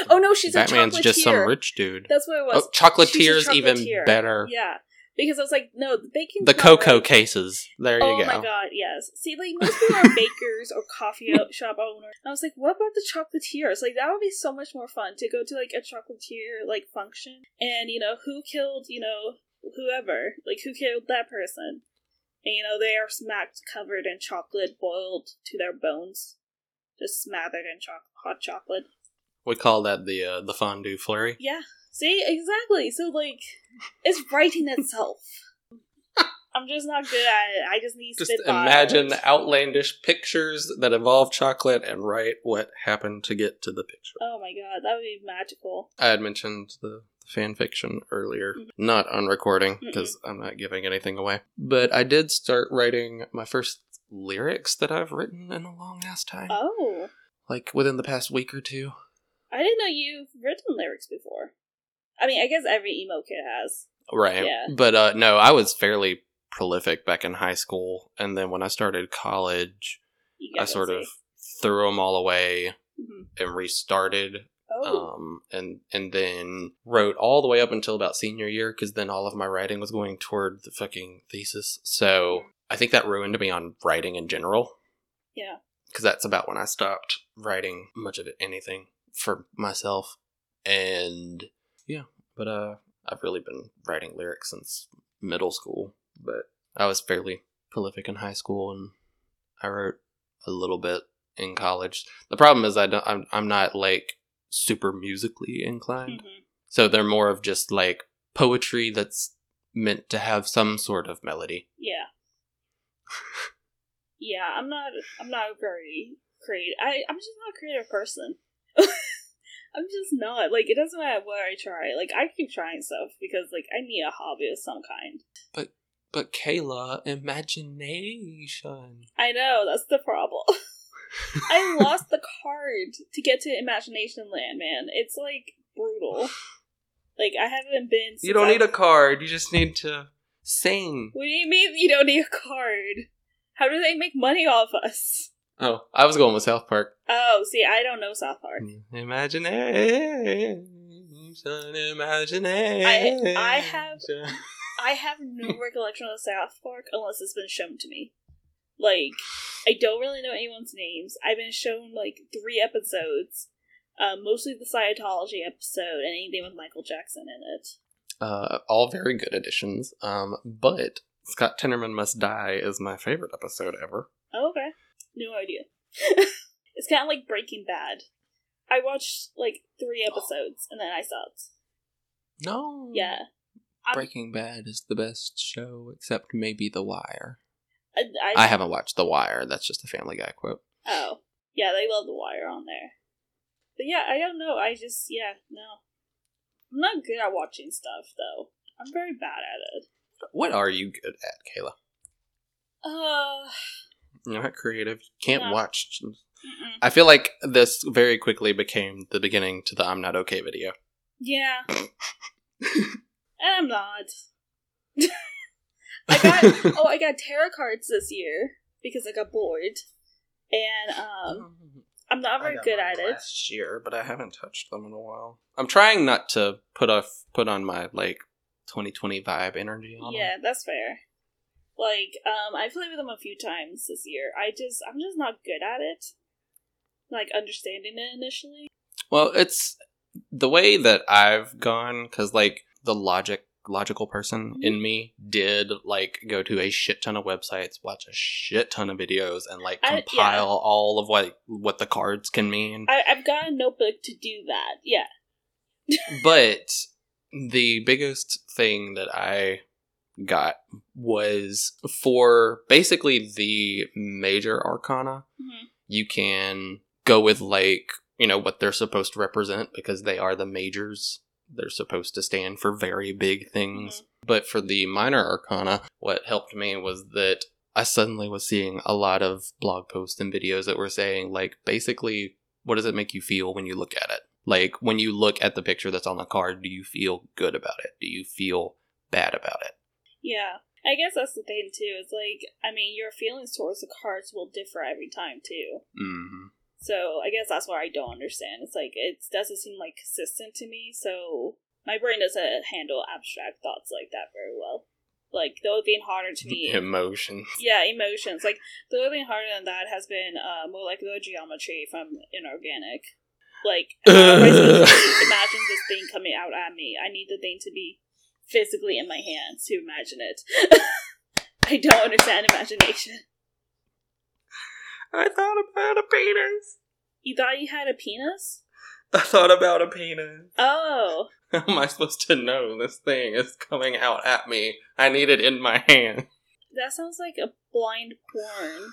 Oh no, she's batman's just some rich dude That's what it was. oh chocolatier's She's even better Yeah, because I was like, no, the baking. the cocoa cases there Oh you go Oh my god, yes. See, like most people are bakers or coffee shop owners. I was like, what about the chocolatiers? Like that would be so much more fun to go to like a chocolatier like function and you know who killed you know whoever like who killed that person, and you know they are smacked covered in chocolate boiled to their bones, just smothered in choc- hot chocolate. We call that the uh, the fondue flurry Yeah. See, exactly. So like, it's writing itself. I'm just not good at it. I just need Just spit imagine outlandish pictures that involve chocolate and write what happened to get to the picture. Oh my god, that would be magical. I had mentioned the fan fiction earlier, Mhm. not on recording because I'm not giving anything away. But I did start writing my first lyrics that I've written in a long ass time, Oh, like within the past week or two. I didn't know you've written lyrics before. I mean, I guess every emo kid has. Right. Yeah. But uh, no, I was fairly prolific back in high school, and then when I started college, I sort of threw them all away Mhm. and restarted Oh, um, and and then wrote all the way up until about senior year because then all of my writing was going toward the fucking thesis. So I think that ruined me on writing in general yeah. because that's about when I stopped writing much of it, anything for myself. And yeah, but uh, I've really been writing lyrics since middle school. But I was fairly prolific in high school, and I wrote a little bit in college. The problem is I don't. I'm, I'm not like super musically inclined. Mhm. So they're more of just like poetry that's meant to have some sort of melody. Yeah. yeah, I'm not. I'm not very creative. I I'm just not a creative person. I'm just not. Like it doesn't matter what I try. Like I keep trying stuff because like I need a hobby of some kind. But but Kayla, imagination. I know that's the problem. I lost the card to get to Imagination Land, man. It's like brutal. Like I haven't been. You don't need a card. You just need to sing. What do you mean you don't need a card? How do they make money off us? Oh, I was going with South Park. Oh, see, I don't know South Park. Imagination, imagination. I have- I have no recollection of South Park unless it's been shown to me. Like, I don't really know anyone's names. I've been shown like three episodes, um, mostly the Scientology episode and anything with Michael Jackson in it. Uh, all very good additions. Um, but Scott Tenorman Must Die is my favorite episode ever. Oh, okay, no idea. it's kind of like Breaking Bad. I watched like three episodes and then I stopped. No. Yeah, I'm- Breaking Bad is the best show, except maybe The Wire. I, I, I haven't watched The Wire. That's just a Family Guy quote. Oh, yeah, they love the wire on there. But yeah, I don't know. I just yeah, no. I'm not good at watching stuff though. I'm very bad at it. What are you good at, Kayla? Uh, not creative. You can't No. watch. mm-mm. I feel like this very quickly became the beginning to the I'm Not Okay video. yeah. I'm not. I got oh, I got tarot cards this year because I got bored, and um, I'm not very good at it. Last year, but I haven't touched them in a while. I'm trying not to put off put on my like 2020 vibe energy on Yeah, that's fair. Like, um, I played with them a few times this year. I just, I'm just not good at it. Like understanding it initially. Well, it's the way that I've gone because like the logic logical person Mm-hmm. in me did like go to a shit ton of websites, watch a shit ton of videos, and like I- yeah. compile all of what what the cards can mean. I, I've got a notebook to do that. Yeah. but the biggest thing that I got was for basically the major arcana. Mhm. You can go with like you know what they're supposed to represent because they are the majors. They're supposed to stand for very big things. But for the minor arcana, what helped me was that I suddenly was seeing a lot of blog posts and videos that were saying, like, basically, what does it make you feel when you look at it? Like, when you look at the picture that's on the card, do you feel good about it? Do you feel bad about it? Yeah. I guess that's the thing too. It's like, I mean, your feelings towards the cards will differ every time too. hmm So I guess that's what I don't understand. It's like it doesn't seem like consistent to me. So my brain doesn't handle abstract thoughts like that very well. Like the only thing harder to me, emotions. yeah, emotions. Like the only thing harder than that has been uh, molecular geometry from inorganic. Like how am I supposed to imagine this thing coming out at me. I need the thing to be physically in my hands to imagine it. I don't understand imagination. I thought about a penis. You thought you had a penis? I thought about a penis. Oh. How am I supposed to know this thing is coming out at me? I need it in my hand. That sounds like a blind porn.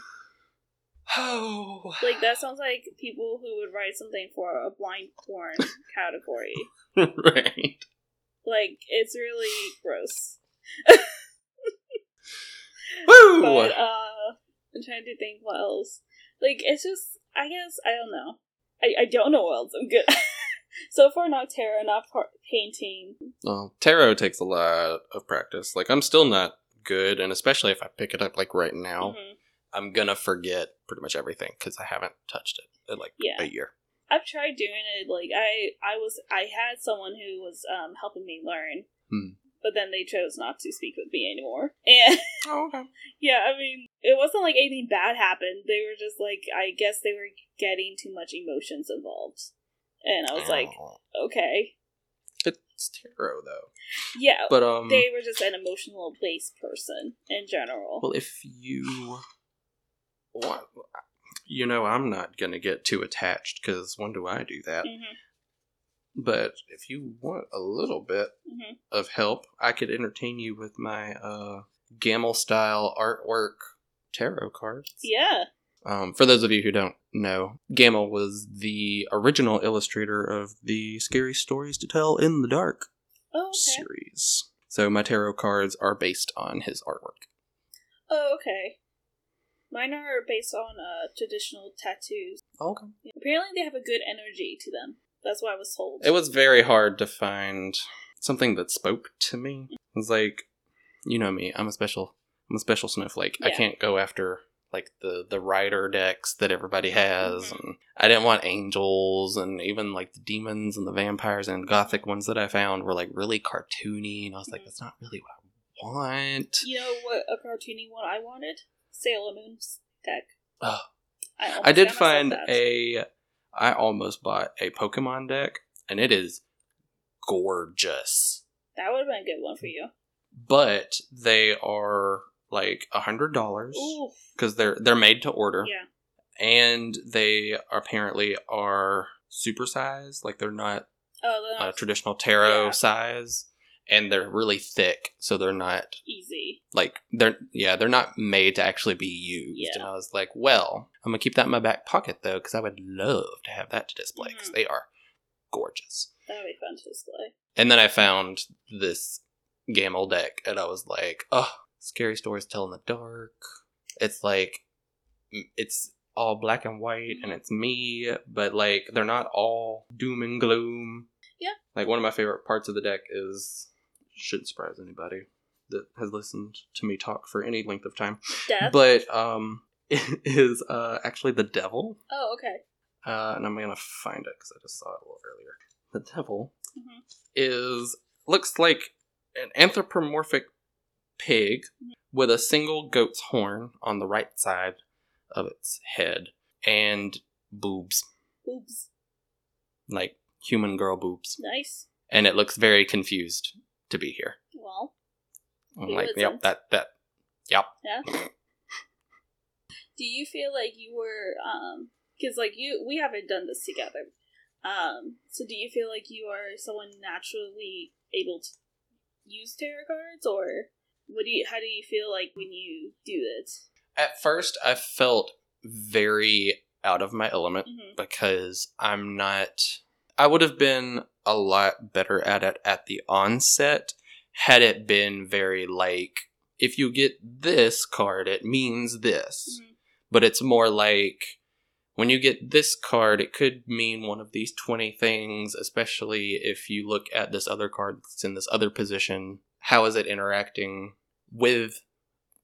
Oh. Like that sounds like people who would write something for a blind porn category. right. Like it's really gross. Woo! But uh I'm trying to think what else. Like it's just I guess I don't know. I, I don't know what else I'm good so far not tarot, not par- painting. well, tarot takes a lot of practice. Like, I'm still not good, and especially if I pick it up, like, right now, Mhm. I'm gonna forget pretty much everything because I haven't touched it in, like, Yeah. a year. I've tried doing it. Like I, I was, I had someone who was um helping me learn, Hmm. but then they chose not to speak with me anymore. And Oh, okay. yeah, I mean, it wasn't like anything bad happened. They were just like, I guess they were getting too much emotions involved, and I was like, Oh. okay, it's tarot though. yeah. But um, they were just an emotional based person in general. well, if you want, you know, I'm not gonna get too attached because when do I do that? hmm But if you want a little bit hmm of help, I could entertain you with my uh Gammell style artwork tarot cards. Yeah. Um, for those of you who don't know, Gammell was the original illustrator of the Scary Stories to Tell in the Dark Oh, okay. series. So my tarot cards are based on his artwork. Oh, okay. Mine are based on uh, traditional tattoos. Okay. Apparently, they have a good energy to them. That's what I was told. It was very hard to find something that spoke to me. It was like, you know me, I'm a special, I'm a special snowflake. I can't go after like the the rider decks that everybody has, Mhm. and I didn't want angels, and even like the demons and the vampires and gothic ones that I found were like really cartoony, and I was like, Mhm. that's not really what I want. You know what a cartoony one I wanted? Sailor Moon's deck. Ugh. I, I did find that. a. I almost bought a Pokemon deck, and it is gorgeous. That would have been a good one for you. But they are like a hundred dollars because they're they're made to order, yeah. and they apparently are supersized. Like they're not Oh, they're uh, not traditional tarot Yeah. size, and they're really thick, so they're not easy. like they're yeah they're not made to actually be used. Yeah. And I was like, well, I'm gonna keep that in my back pocket though because I would love to have that to display because Mhm. they are gorgeous. That would be fun to display. And then I found this Gammell deck, and I was like, oh, scary stories tell in the dark. It's like, it's all black and white, and Mhm. it's me, but like, they're not all doom and gloom. Yeah. Like, one of my favorite parts of the deck is, shouldn't surprise anybody that has listened to me talk for any length of time, Death. but, um, it is uh, actually the devil. oh, okay. Uh, and I'm gonna find it because I just saw it a little earlier. The devil Mhm. is looks like an anthropomorphic pig with a single goat's horn on the right side of its head and boobs, Boobs. like human girl boobs, Nice. and it looks very confused to be here. Well, I'm like, isn't? yep, that that, yep. yeah. Do you feel like you were um because like you we haven't done this together. Um so do you feel like you are someone naturally able to use tarot cards or what do you how do you feel like when you do it? At first, I felt very out of my element. Mhm. because I'm not. I would have been a lot better at it at the onset had it been very like, if you get this card, it means this. Mhm. But it's more like, when you get this card, it could mean one of these 20 things, especially if you look at this other card that's in this other position. How is it interacting with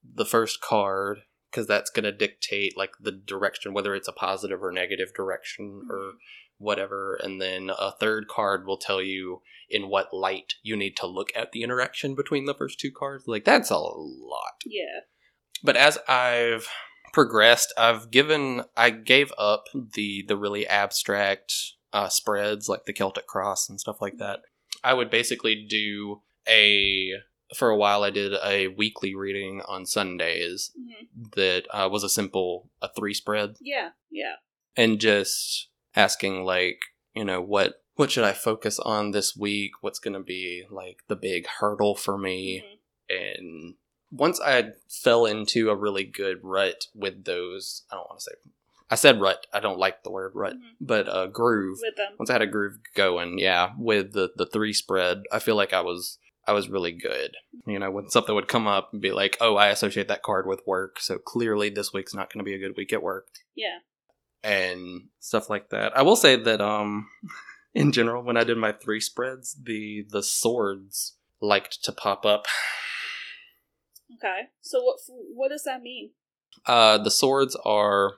the first card? Because that's going to dictate like the direction, whether it's a positive or negative direction or whatever. And then a third card will tell you in what light you need to look at the interaction between the first two cards. Like that's a lot Yeah. but as I've progressed, I've given I gave up the the really abstract uh, spreads like the Celtic Cross and stuff like that. I would basically do a for a while. I did a weekly reading on Sundays hmm that uh, was a simple a three spread Yeah. Yeah. and just asking like you know what what should I focus on this week? What's going to be like the big hurdle for me? Mhm. and once I fell into a really good rut with those, I don't want to say, I said rut. I don't like the word rut, Mhm. but uh, groove. With them. Once I had a groove going, yeah, with the the three spread, I feel like I was I was really good. You know, when something would come up and be like, oh, I associate that card with work, so clearly this week's not going to be a good week at work, Yeah. And stuff like that. I will say that um, in general, when I did my three spreads, the the swords liked to pop up. Okay. So what what does that mean? Uh, the swords are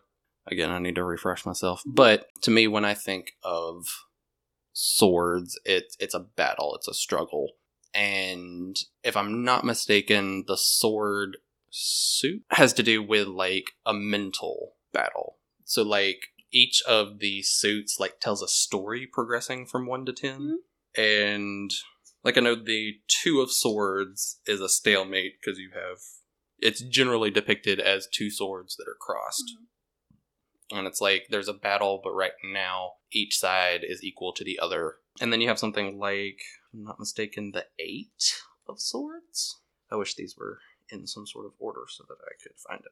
Again, I need to refresh myself. But to me, when I think of swords, it's it's a battle, it's a struggle. And if I'm not mistaken, the sword suit has to do with like a mental battle. So like each of the suits like tells a story progressing from 1 to 10. Mhm. And like I know the 2 of swords is a stalemate because you have it's generally depicted as two swords that are crossed. And it's like there's a battle, but right now each side is equal to the other. And then you have something like, if I'm not mistaken, the eight of swords. I wish these were in some sort of order so that I could find it.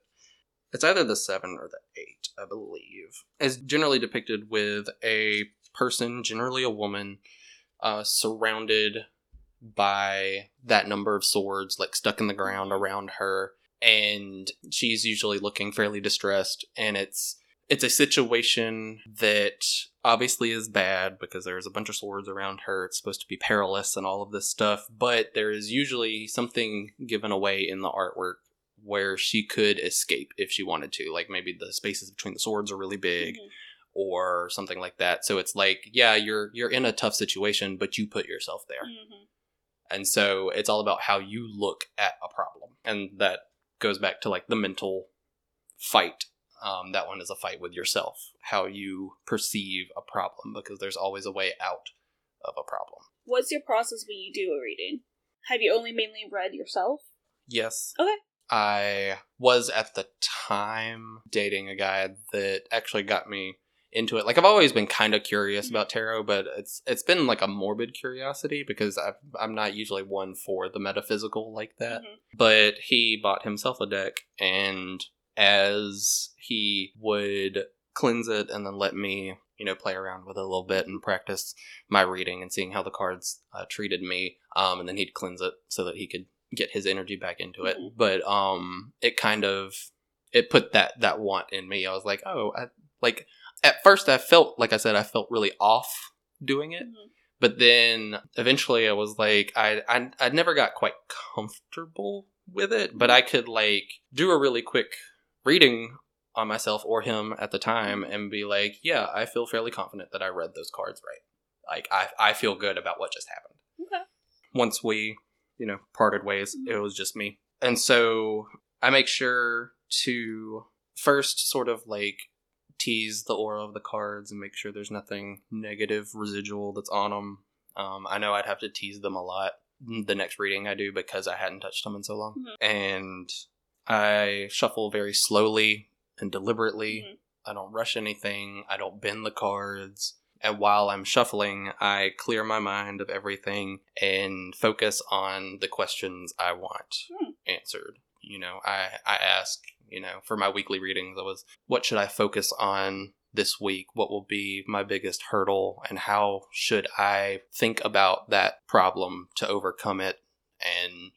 It's either the seven or the eight, I believe. Is generally depicted with a person, generally a woman, uh, surrounded by that number of swords, like stuck in the ground around her, and she's usually looking fairly distressed. And it's it's a situation that obviously is bad because there's a bunch of swords around her. It's supposed to be perilous and all of this stuff, but there is usually something given away in the artwork where she could escape if she wanted to. Like maybe the spaces between the swords are really big Mhm. or something like that. So it's like, yeah, you're you're in a tough situation, but you put yourself there. Mhm. And so it's all about how you look at a problem. And that goes back to like the mental fight. Um, that one is a fight with yourself, how you perceive a problem, because there's always a way out of a problem. What's your process when you do a reading? Have you only mainly read yourself? Yes. Okay. I was at the time dating a guy that actually got me into it. Like I've always been kind of curious about tarot, but it's it's been like a morbid curiosity because I've, I'm not usually one for the metaphysical like that. Mhm. But he bought himself a deck, and as he would cleanse it and then let me, you know, play around with it a little bit and practice my reading and seeing how the cards uh, treated me, um, and then he'd cleanse it so that he could get his energy back into it. But um, it kind of it put that that want in me. I was like, oh, I, like at first I felt like I said I felt really off doing it Mhm. but then eventually I was like, I, I I never got quite comfortable with it, but I could like do a really quick reading on myself or him at the time and be like, yeah, I feel fairly confident that I read those cards right. Like I I feel good about what just happened. Okay. Once we, you know, parted ways, it was just me. And so I make sure to first sort of like tease the aura of the cards and make sure there's nothing negative residual that's on them. Um, I know I'd have to tease them a lot the next reading I do because I hadn't touched them in so long. Mhm. And I shuffle very slowly and deliberately. Mhm. I don't rush anything. I don't bend the cards. And while I'm shuffling, I clear my mind of everything and focus on the questions I want Hmm. answered. You know, I, I ask, you know, for my weekly readings, I was, what should I focus on this week? What will be my biggest hurdle? And how should I think about that problem to overcome it and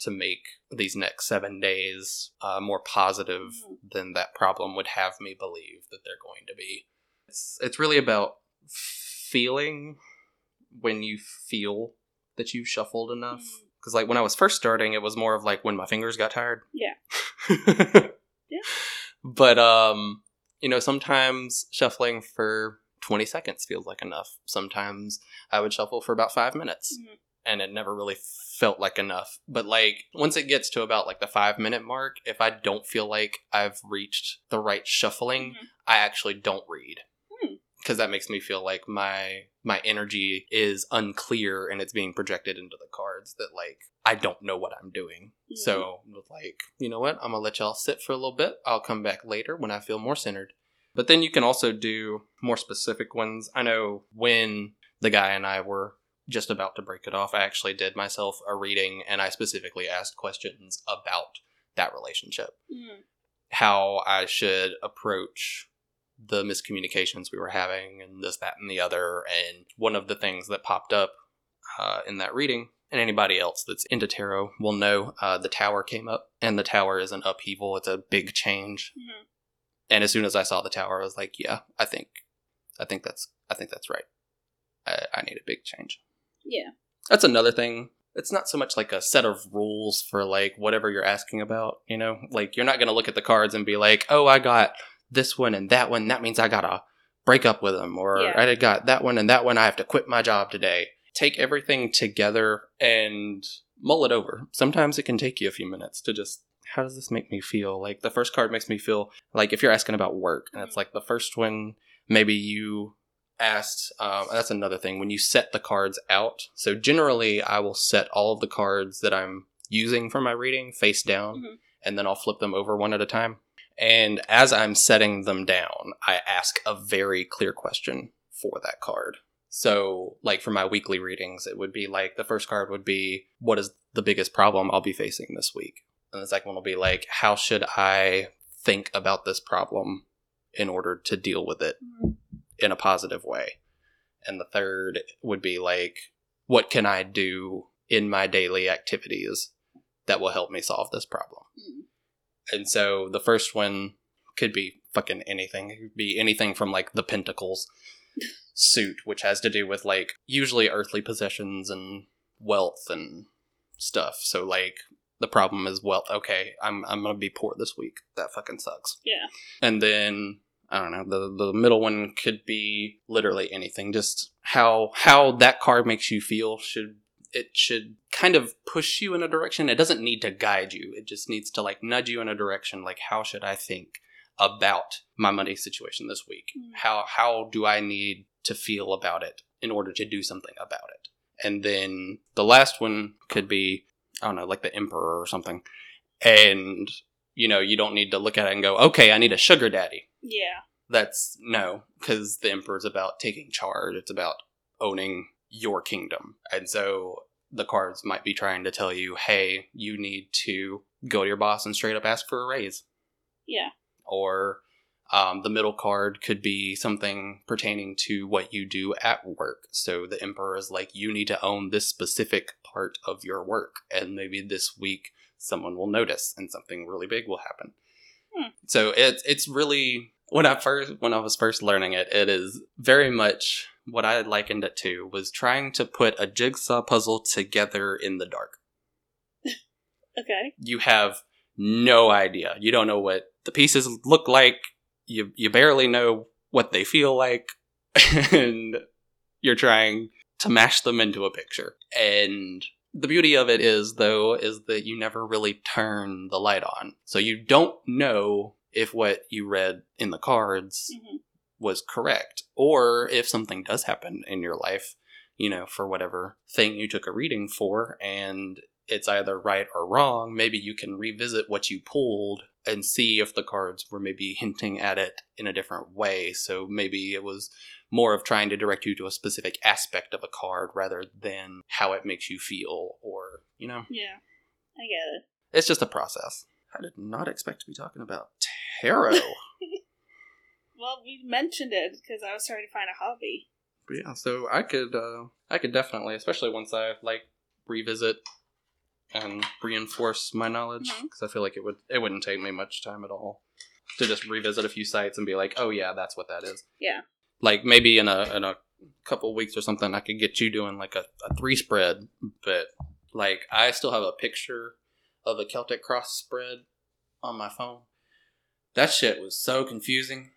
to make these next seven days uh, more positive Mhm. than that problem would have me believe that they're going to be? It's, it's really about feeling when you feel that you've shuffled enough. Because, like, when I was first starting, it was more of like when my fingers got tired. Yeah. Yeah. But, um, you know, sometimes shuffling for 20 seconds feels like enough. Sometimes I would shuffle for about five minutes Mhm. and it never really felt like enough. But, like, once it gets to about like the five minute mark, if I don't feel like I've reached the right shuffling, Mhm. I actually don't read. Because that makes me feel like my my energy is unclear and it's being projected into the cards that like I don't know what I'm doing. Mhm. So like, you know what? I'm gonna let y'all sit for a little bit. I'll come back later when I feel more centered. But then you can also do more specific ones. I know when the guy and I were just about to break it off, I actually did myself a reading and I specifically asked questions about that relationship Mhm. how I should approach the miscommunications we were having and this, that, and the other. And one of the things that popped up uh, in that reading, and anybody else that's into tarot will know, uh, the tower came up, and the tower is an upheaval. It's a big change. Mhm. And as soon as I saw the tower, I was like, yeah, I think, I think that's, I think that's right. I, I need a big change Yeah. that's another thing it's not so much like a set of rules for like whatever you're asking about you know like you're not going to look at the cards and be like oh i got this one and that one, that means I gotta break up with them, or Yeah. I got that one and that one, I have to quit my job today. Take everything together and mull it over. Sometimes it can take you a few minutes to just, how does this make me feel? Like the first card makes me feel like if you're asking about work, and it's like the first one, maybe you asked, um, that's another thing, when you set the cards out. So generally, I will set all of the cards that I'm using for my reading face down, Mhm. and then I'll flip them over one at a time. And as I'm setting them down, I ask a very clear question for that card. So, like for my weekly readings, it would be like the first card would be, What is the biggest problem I'll be facing this week? And the second one will be like, How should I think about this problem in order to deal with it in a positive way? And the third would be like, What can I do in my daily activities that will help me solve this problem? Mm. And so the first one could be fucking anything. It could be anything from like the Pentacles suit, which has to do with like usually earthly possessions and wealth and stuff. So like the problem is wealth. Okay, I'm I'm gonna be poor this week. That fucking sucks. Yeah. And then I don't know. The the middle one could be literally anything. Just how how that card makes you feel should it should kind of push you in a direction. It doesn't need to guide you. It just needs to like nudge you in a direction. Like how should I think about my money situation this week? Mm. How how do I need to feel about it in order to do something about it? And then the last one could be I don't know, like the emperor or something. And you know, you don't need to look at it and go, "Okay, I need a sugar daddy." Yeah. That's no, because the emperor's about taking charge. It's about owning your kingdom. And so the cards might be trying to tell you, hey, you need to go to your boss and straight up ask for a raise. Yeah. Or um, the middle card could be something pertaining to what you do at work. So the emperor is like, you need to own this specific part of your work. And maybe this week someone will notice and something really big will happen. Hmm. So it's it's really when I first when I was first learning it, it is very much what I likened it to was trying to put a jigsaw puzzle together in the dark. Okay. You have no idea. You don't know what the pieces look like. You you barely know what they feel like, and you're trying to mash them into a picture. And the beauty of it is, though, is that you never really turn the light on, so you don't know if what you read in the cards hmm was correct or if something does happen in your life you know for whatever thing you took a reading for and it's either right or wrong maybe you can revisit what you pulled and see if the cards were maybe hinting at it in a different way so maybe it was more of trying to direct you to a specific aspect of a card rather than how it makes you feel or you know Yeah. I get it. it's just a process i did not expect to be talking about tarot Well, we mentioned it because I was trying to find a hobby. But yeah, so I could uh I could definitely, especially once I like revisit and reinforce my knowledge because I feel like it would it wouldn't take me much time at all to just revisit a few sites and be like, "Oh yeah, that's what that is." Yeah. Like maybe in a in a couple weeks or something I could get you doing like a, a three spread, but like I still have a picture of a Celtic cross spread on my phone. That shit was so confusing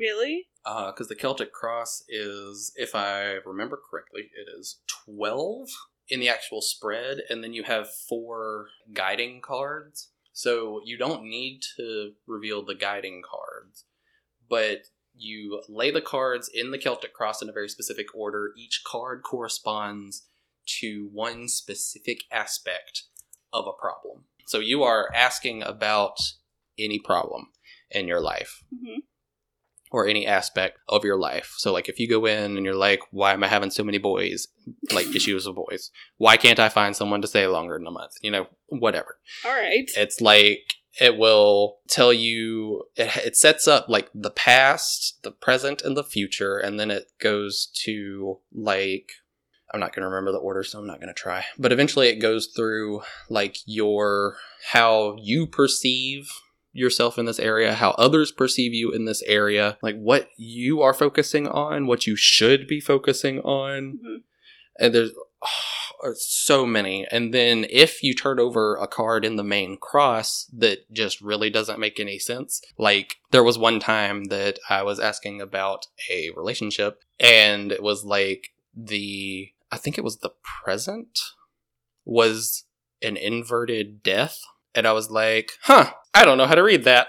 Really? because the Celtic cross is, if I remember correctly, it is 12 in the actual spread, and then you have four guiding cards. So you don't need to reveal the guiding cards, but you lay the cards in the Celtic cross in a very specific order. Each card corresponds to one specific aspect of a problem. So you are asking about any problem in your life hmm or any aspect of your life. So, like, if you go in and you're like, why am I having so many boys? Like, issues with boys. Why can't I find someone to stay longer than a month? You know, whatever. All right. It's like, it will tell you, it, it sets up like the past, the present, and the future. And then it goes to like, I'm not going to remember the order, so I'm not going to try. But eventually it goes through like your, how you perceive yourself in this area, how others perceive you in this area, like what you are focusing on, what you should be focusing on. Mhm. And there's, uh, so many. And then if you turn over a card in the main cross that just really doesn't make any sense, like there was one time that I was asking about a relationship, and it was like the I think it was the present was an inverted death, and I was like, huh, I don't know how to read that.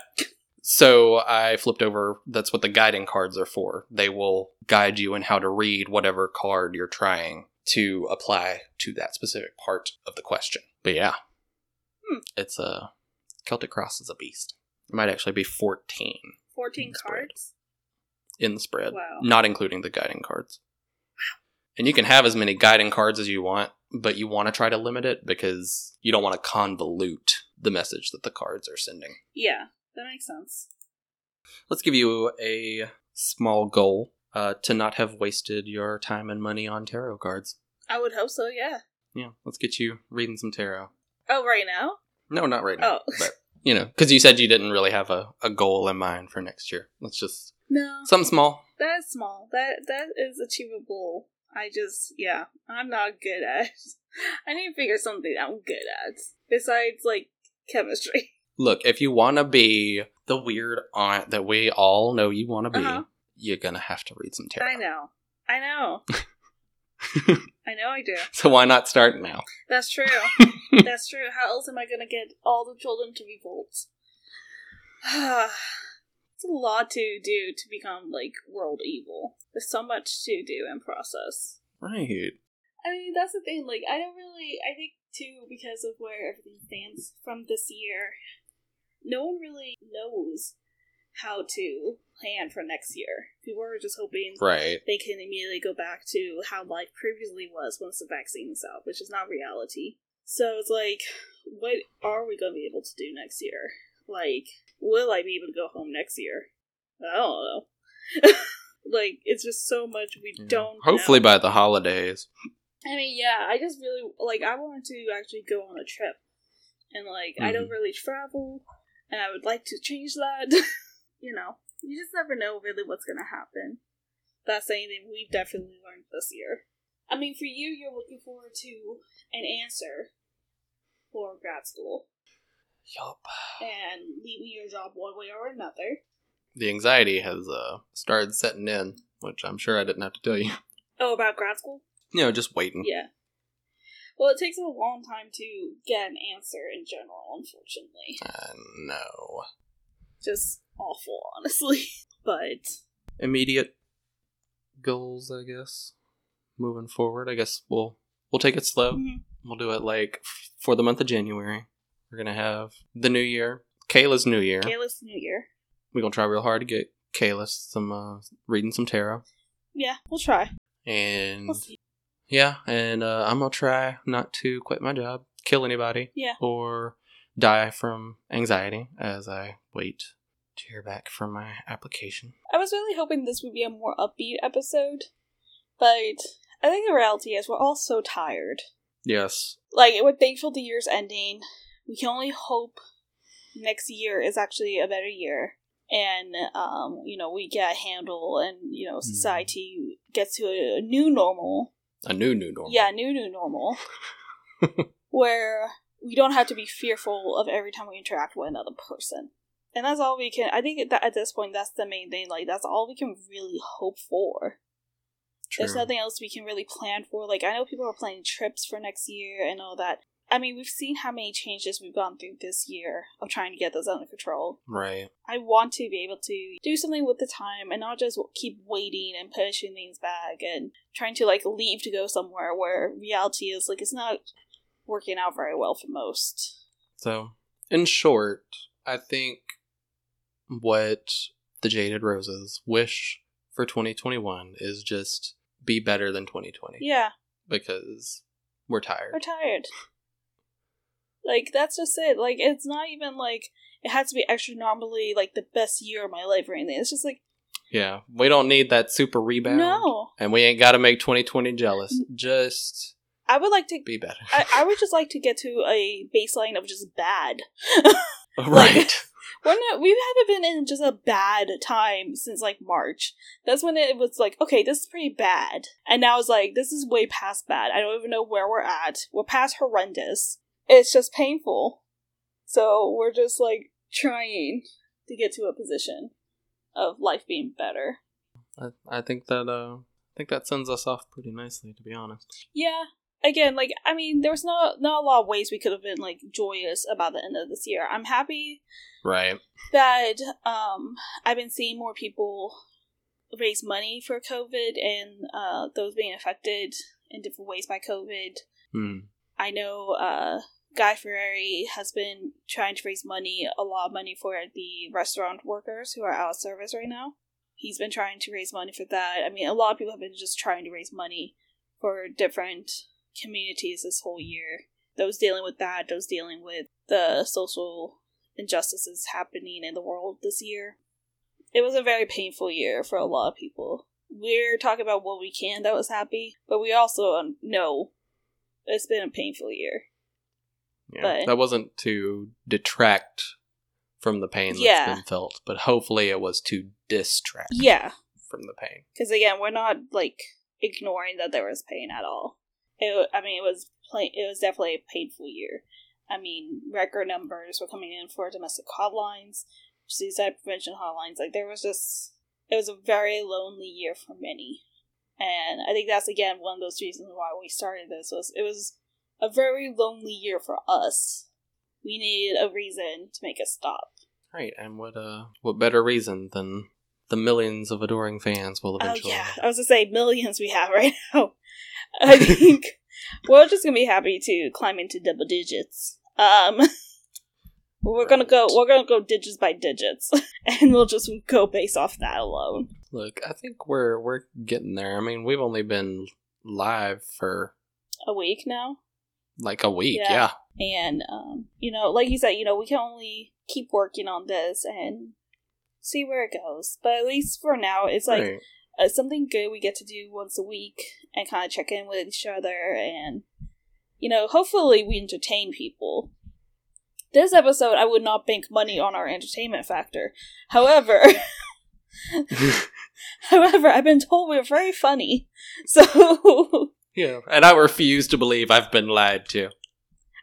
So I flipped over. That's what the guiding cards are for. They will guide you in how to read whatever card you're trying to apply to that specific part of the question. But yeah, Hmm. it's a Celtic Cross is a beast. It might actually be 14 14 Spread. cards? in the spread, Wow. not including the guiding cards. And you can have as many guiding cards as you want, but you want to try to limit it because you don't want to convolute the message that the cards are sending. Yeah, that makes sense. Let's give you a small goal uh, to not have wasted your time and money on tarot cards. I would hope so, yeah. Yeah, let's get you reading some tarot. Oh, right now? No, not right now. Oh. But, you know, because you said you didn't really have a, a goal in mind for next year. Let's just, No. something small. That's small. That that is achievable. I just yeah, I'm not good at. I need to figure something I'm good at besides like chemistry. Look, if you want to be the weird aunt that we all know you want to be, Uh-huh. you're going to have to read some tarot. I know. I know. I know I do. So why not start now? That's true. That's true. How else am I gonna get all the children to be revolt? it's a lot to do to become like world evil. There's so much to do and process. Right. I mean, that's the thing. Like, I don't really. I think too because of where everything stands from this year. No one really knows how to plan for next year. People are just hoping Right. they can immediately go back to how life previously was once the vaccine is out, which is not reality. So it's like, what are we going to be able to do next year? Like, will I be able to go home next year? I don't know. like, it's just so much we Yeah. don't. Hopefully know. by the holidays. I mean, yeah, I just really like. I wanted to actually go on a trip, and like, I don't Mhm. really travel, and I would like to change that. you know, you just never know really what's gonna happen. That's anything we've definitely learned this year. I mean, for you, you're looking forward to an answer for grad school Yup. and leaving your job one way or another. The anxiety has uh, started setting in, which I'm sure I didn't have to tell you. Oh, about grad school? You know, just waiting. Yeah. Well, it takes a long time to get an answer in general, unfortunately. I know. just awful, honestly. But Immediate goals, I guess. Moving forward, I guess we'll we'll take it slow. Mhm. We'll do it like f- for the month of January. We're gonna have the new year, Kayla's new year. Kayla's New Year. We're gonna try real hard to get Kayla some uh, reading some tarot, Yeah, we'll try. and We'll see. yeah, and uh, I'm gonna try not to quit my job, kill anybody, Yeah. or die from anxiety as I wait to hear back from my application. I was really hoping this would be a more upbeat episode, but I think the reality is we're all so tired. Yes, Like, we're thankful the year's ending. We can only hope next year is actually a better year. And, um, you know, we get a handle and, you know, society gets to a, a new normal. a new new normal. Yeah, new, new normal. where we don't have to be fearful of every time we interact with another person. And that's all we can. I think that at this point, that's the main thing. Like, that's all we can really hope for. True. There's nothing else we can really plan for. Like, I know people are planning trips for next year and all that. I mean, we've seen how many changes we've gone through this year of trying to get this under control. Right. I want to be able to do something with the time and not just keep waiting and pushing things back and trying to like leave to go somewhere where reality is like it's not working out very well for most. So, in short, I think what the Jaded Roses wish for 2021 is just be better than 2020 Yeah, because we're tired. we're tired. Like that's just it. Like it's not even like it has to be extra normally like the best year of my life or anything. It's just like Yeah, we don't need that super rebound. no. And we ain't got to make 2020 jealous. Mm-hmm. Just I would like to. be better. I, I would just like to get to a baseline of just bad. right. we're not. We haven't been in just a bad time since like March. That's when it was like, okay, this is pretty bad, and now it's like this is way past bad. I don't even know where we're at. We're past horrendous. It's just painful. So we're just like trying to get to a position of life being better. I, I think that uh, I think that sends us off pretty nicely, to be honest. Yeah. Again, like I mean, there was not not a lot of ways we could have been like joyous about the end of this year. I'm happy Right. that um I've been seeing more people raise money for COVID and uh those being affected in different ways by COVID. Hmm. I know uh Guy Fieri has been trying to raise money, a lot of money for the restaurant workers who are out of service right now. He's been trying to raise money for that. I mean, a lot of people have been just trying to raise money for different communities this whole year. Those dealing with that, those dealing with the social injustices happening in the world this year. It was a very painful year for a lot of people. We're talking about what we can that was happy, but we also um, know it's been a painful year. Yeah. But- that wasn't to detract from the pain that's Yeah. been felt, but hopefully it was to distract Yeah, from the pain. because again, we're not like ignoring that there was pain at all. It, I mean, it was pla- it was definitely a painful year. I mean, record numbers were coming in for domestic hotlines, suicide prevention hotlines. Like there was just it was a very lonely year for many, and I think that's again one of those reasons why we started this was it was a very lonely year for us. We needed a reason to make us stop. Right, and what uh what better reason than the millions of adoring fans will eventually. Oh eventually yeah, I was gonna say millions we have right now. I think we're just gonna be happy to climb into double digits. Um, we're gonna go. We're gonna go digits by digits, and we'll just go based off that alone. Look, I think we're we're getting there. I mean, we've only been live for A week now, like a week, Yeah. yeah. and um, you know, like you said, you know, we can only keep working on this and see where it goes. But at least for now, it's like Right. uh, something good we get to do once a week and kind of check in with each other and you know hopefully we entertain people this episode i would not bank money on our entertainment factor however however i've been told we're very funny so yeah, and I refuse to believe I've been lied to.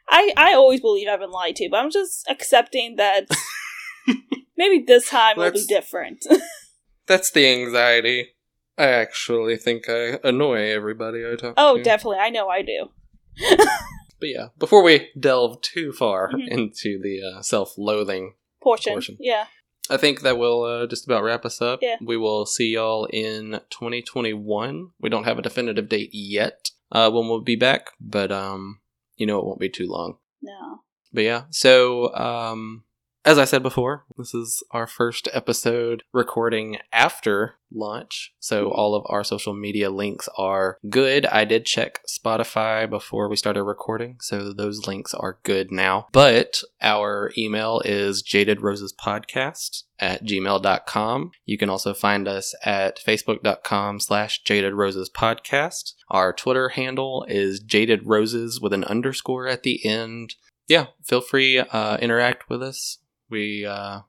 i i always believe i've been lied to but i'm just accepting that maybe this time will be different That's the anxiety. I actually think I annoy everybody I talk oh to. definitely i know i do But yeah, before we delve too far Mhm. into the uh, self-loathing, portion, Portion. yeah I think that will uh, just about wrap us up. Yeah. We will see y'all in 2021. We don't have a definitive date yet uh, when we'll be back, but um, you know it won't be too long. no But yeah, so um, as I said before, this is our first episode recording after launch. So all of our social media links are good. I did check Spotify before we started recording, so those links are good now. But our email is jadedrosespodcast at gmail.com. You can also find us at facebook.com slash jadedrosespodcast. Our Twitter handle is jadedroses with an underscore at the end yeah, feel free uh, interact with us. We uh,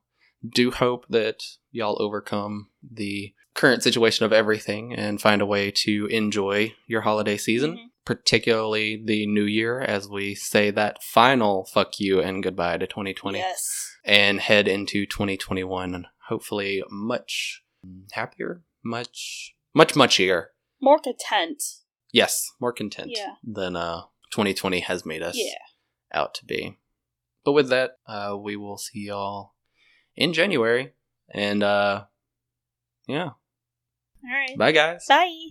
do hope that y'all overcome the current situation of everything and find a way to enjoy your holiday season, Mhm. particularly the new year, as we say that final fuck you and goodbye to 2020 yes and head into 2021 and hopefully much happier, much, much, muchier. more content Yes, more content Yeah. than uh, 2020 has made us yeah out to be. But with that, uh, we will see y'all in January. And uh, yeah, all right bye guys. bye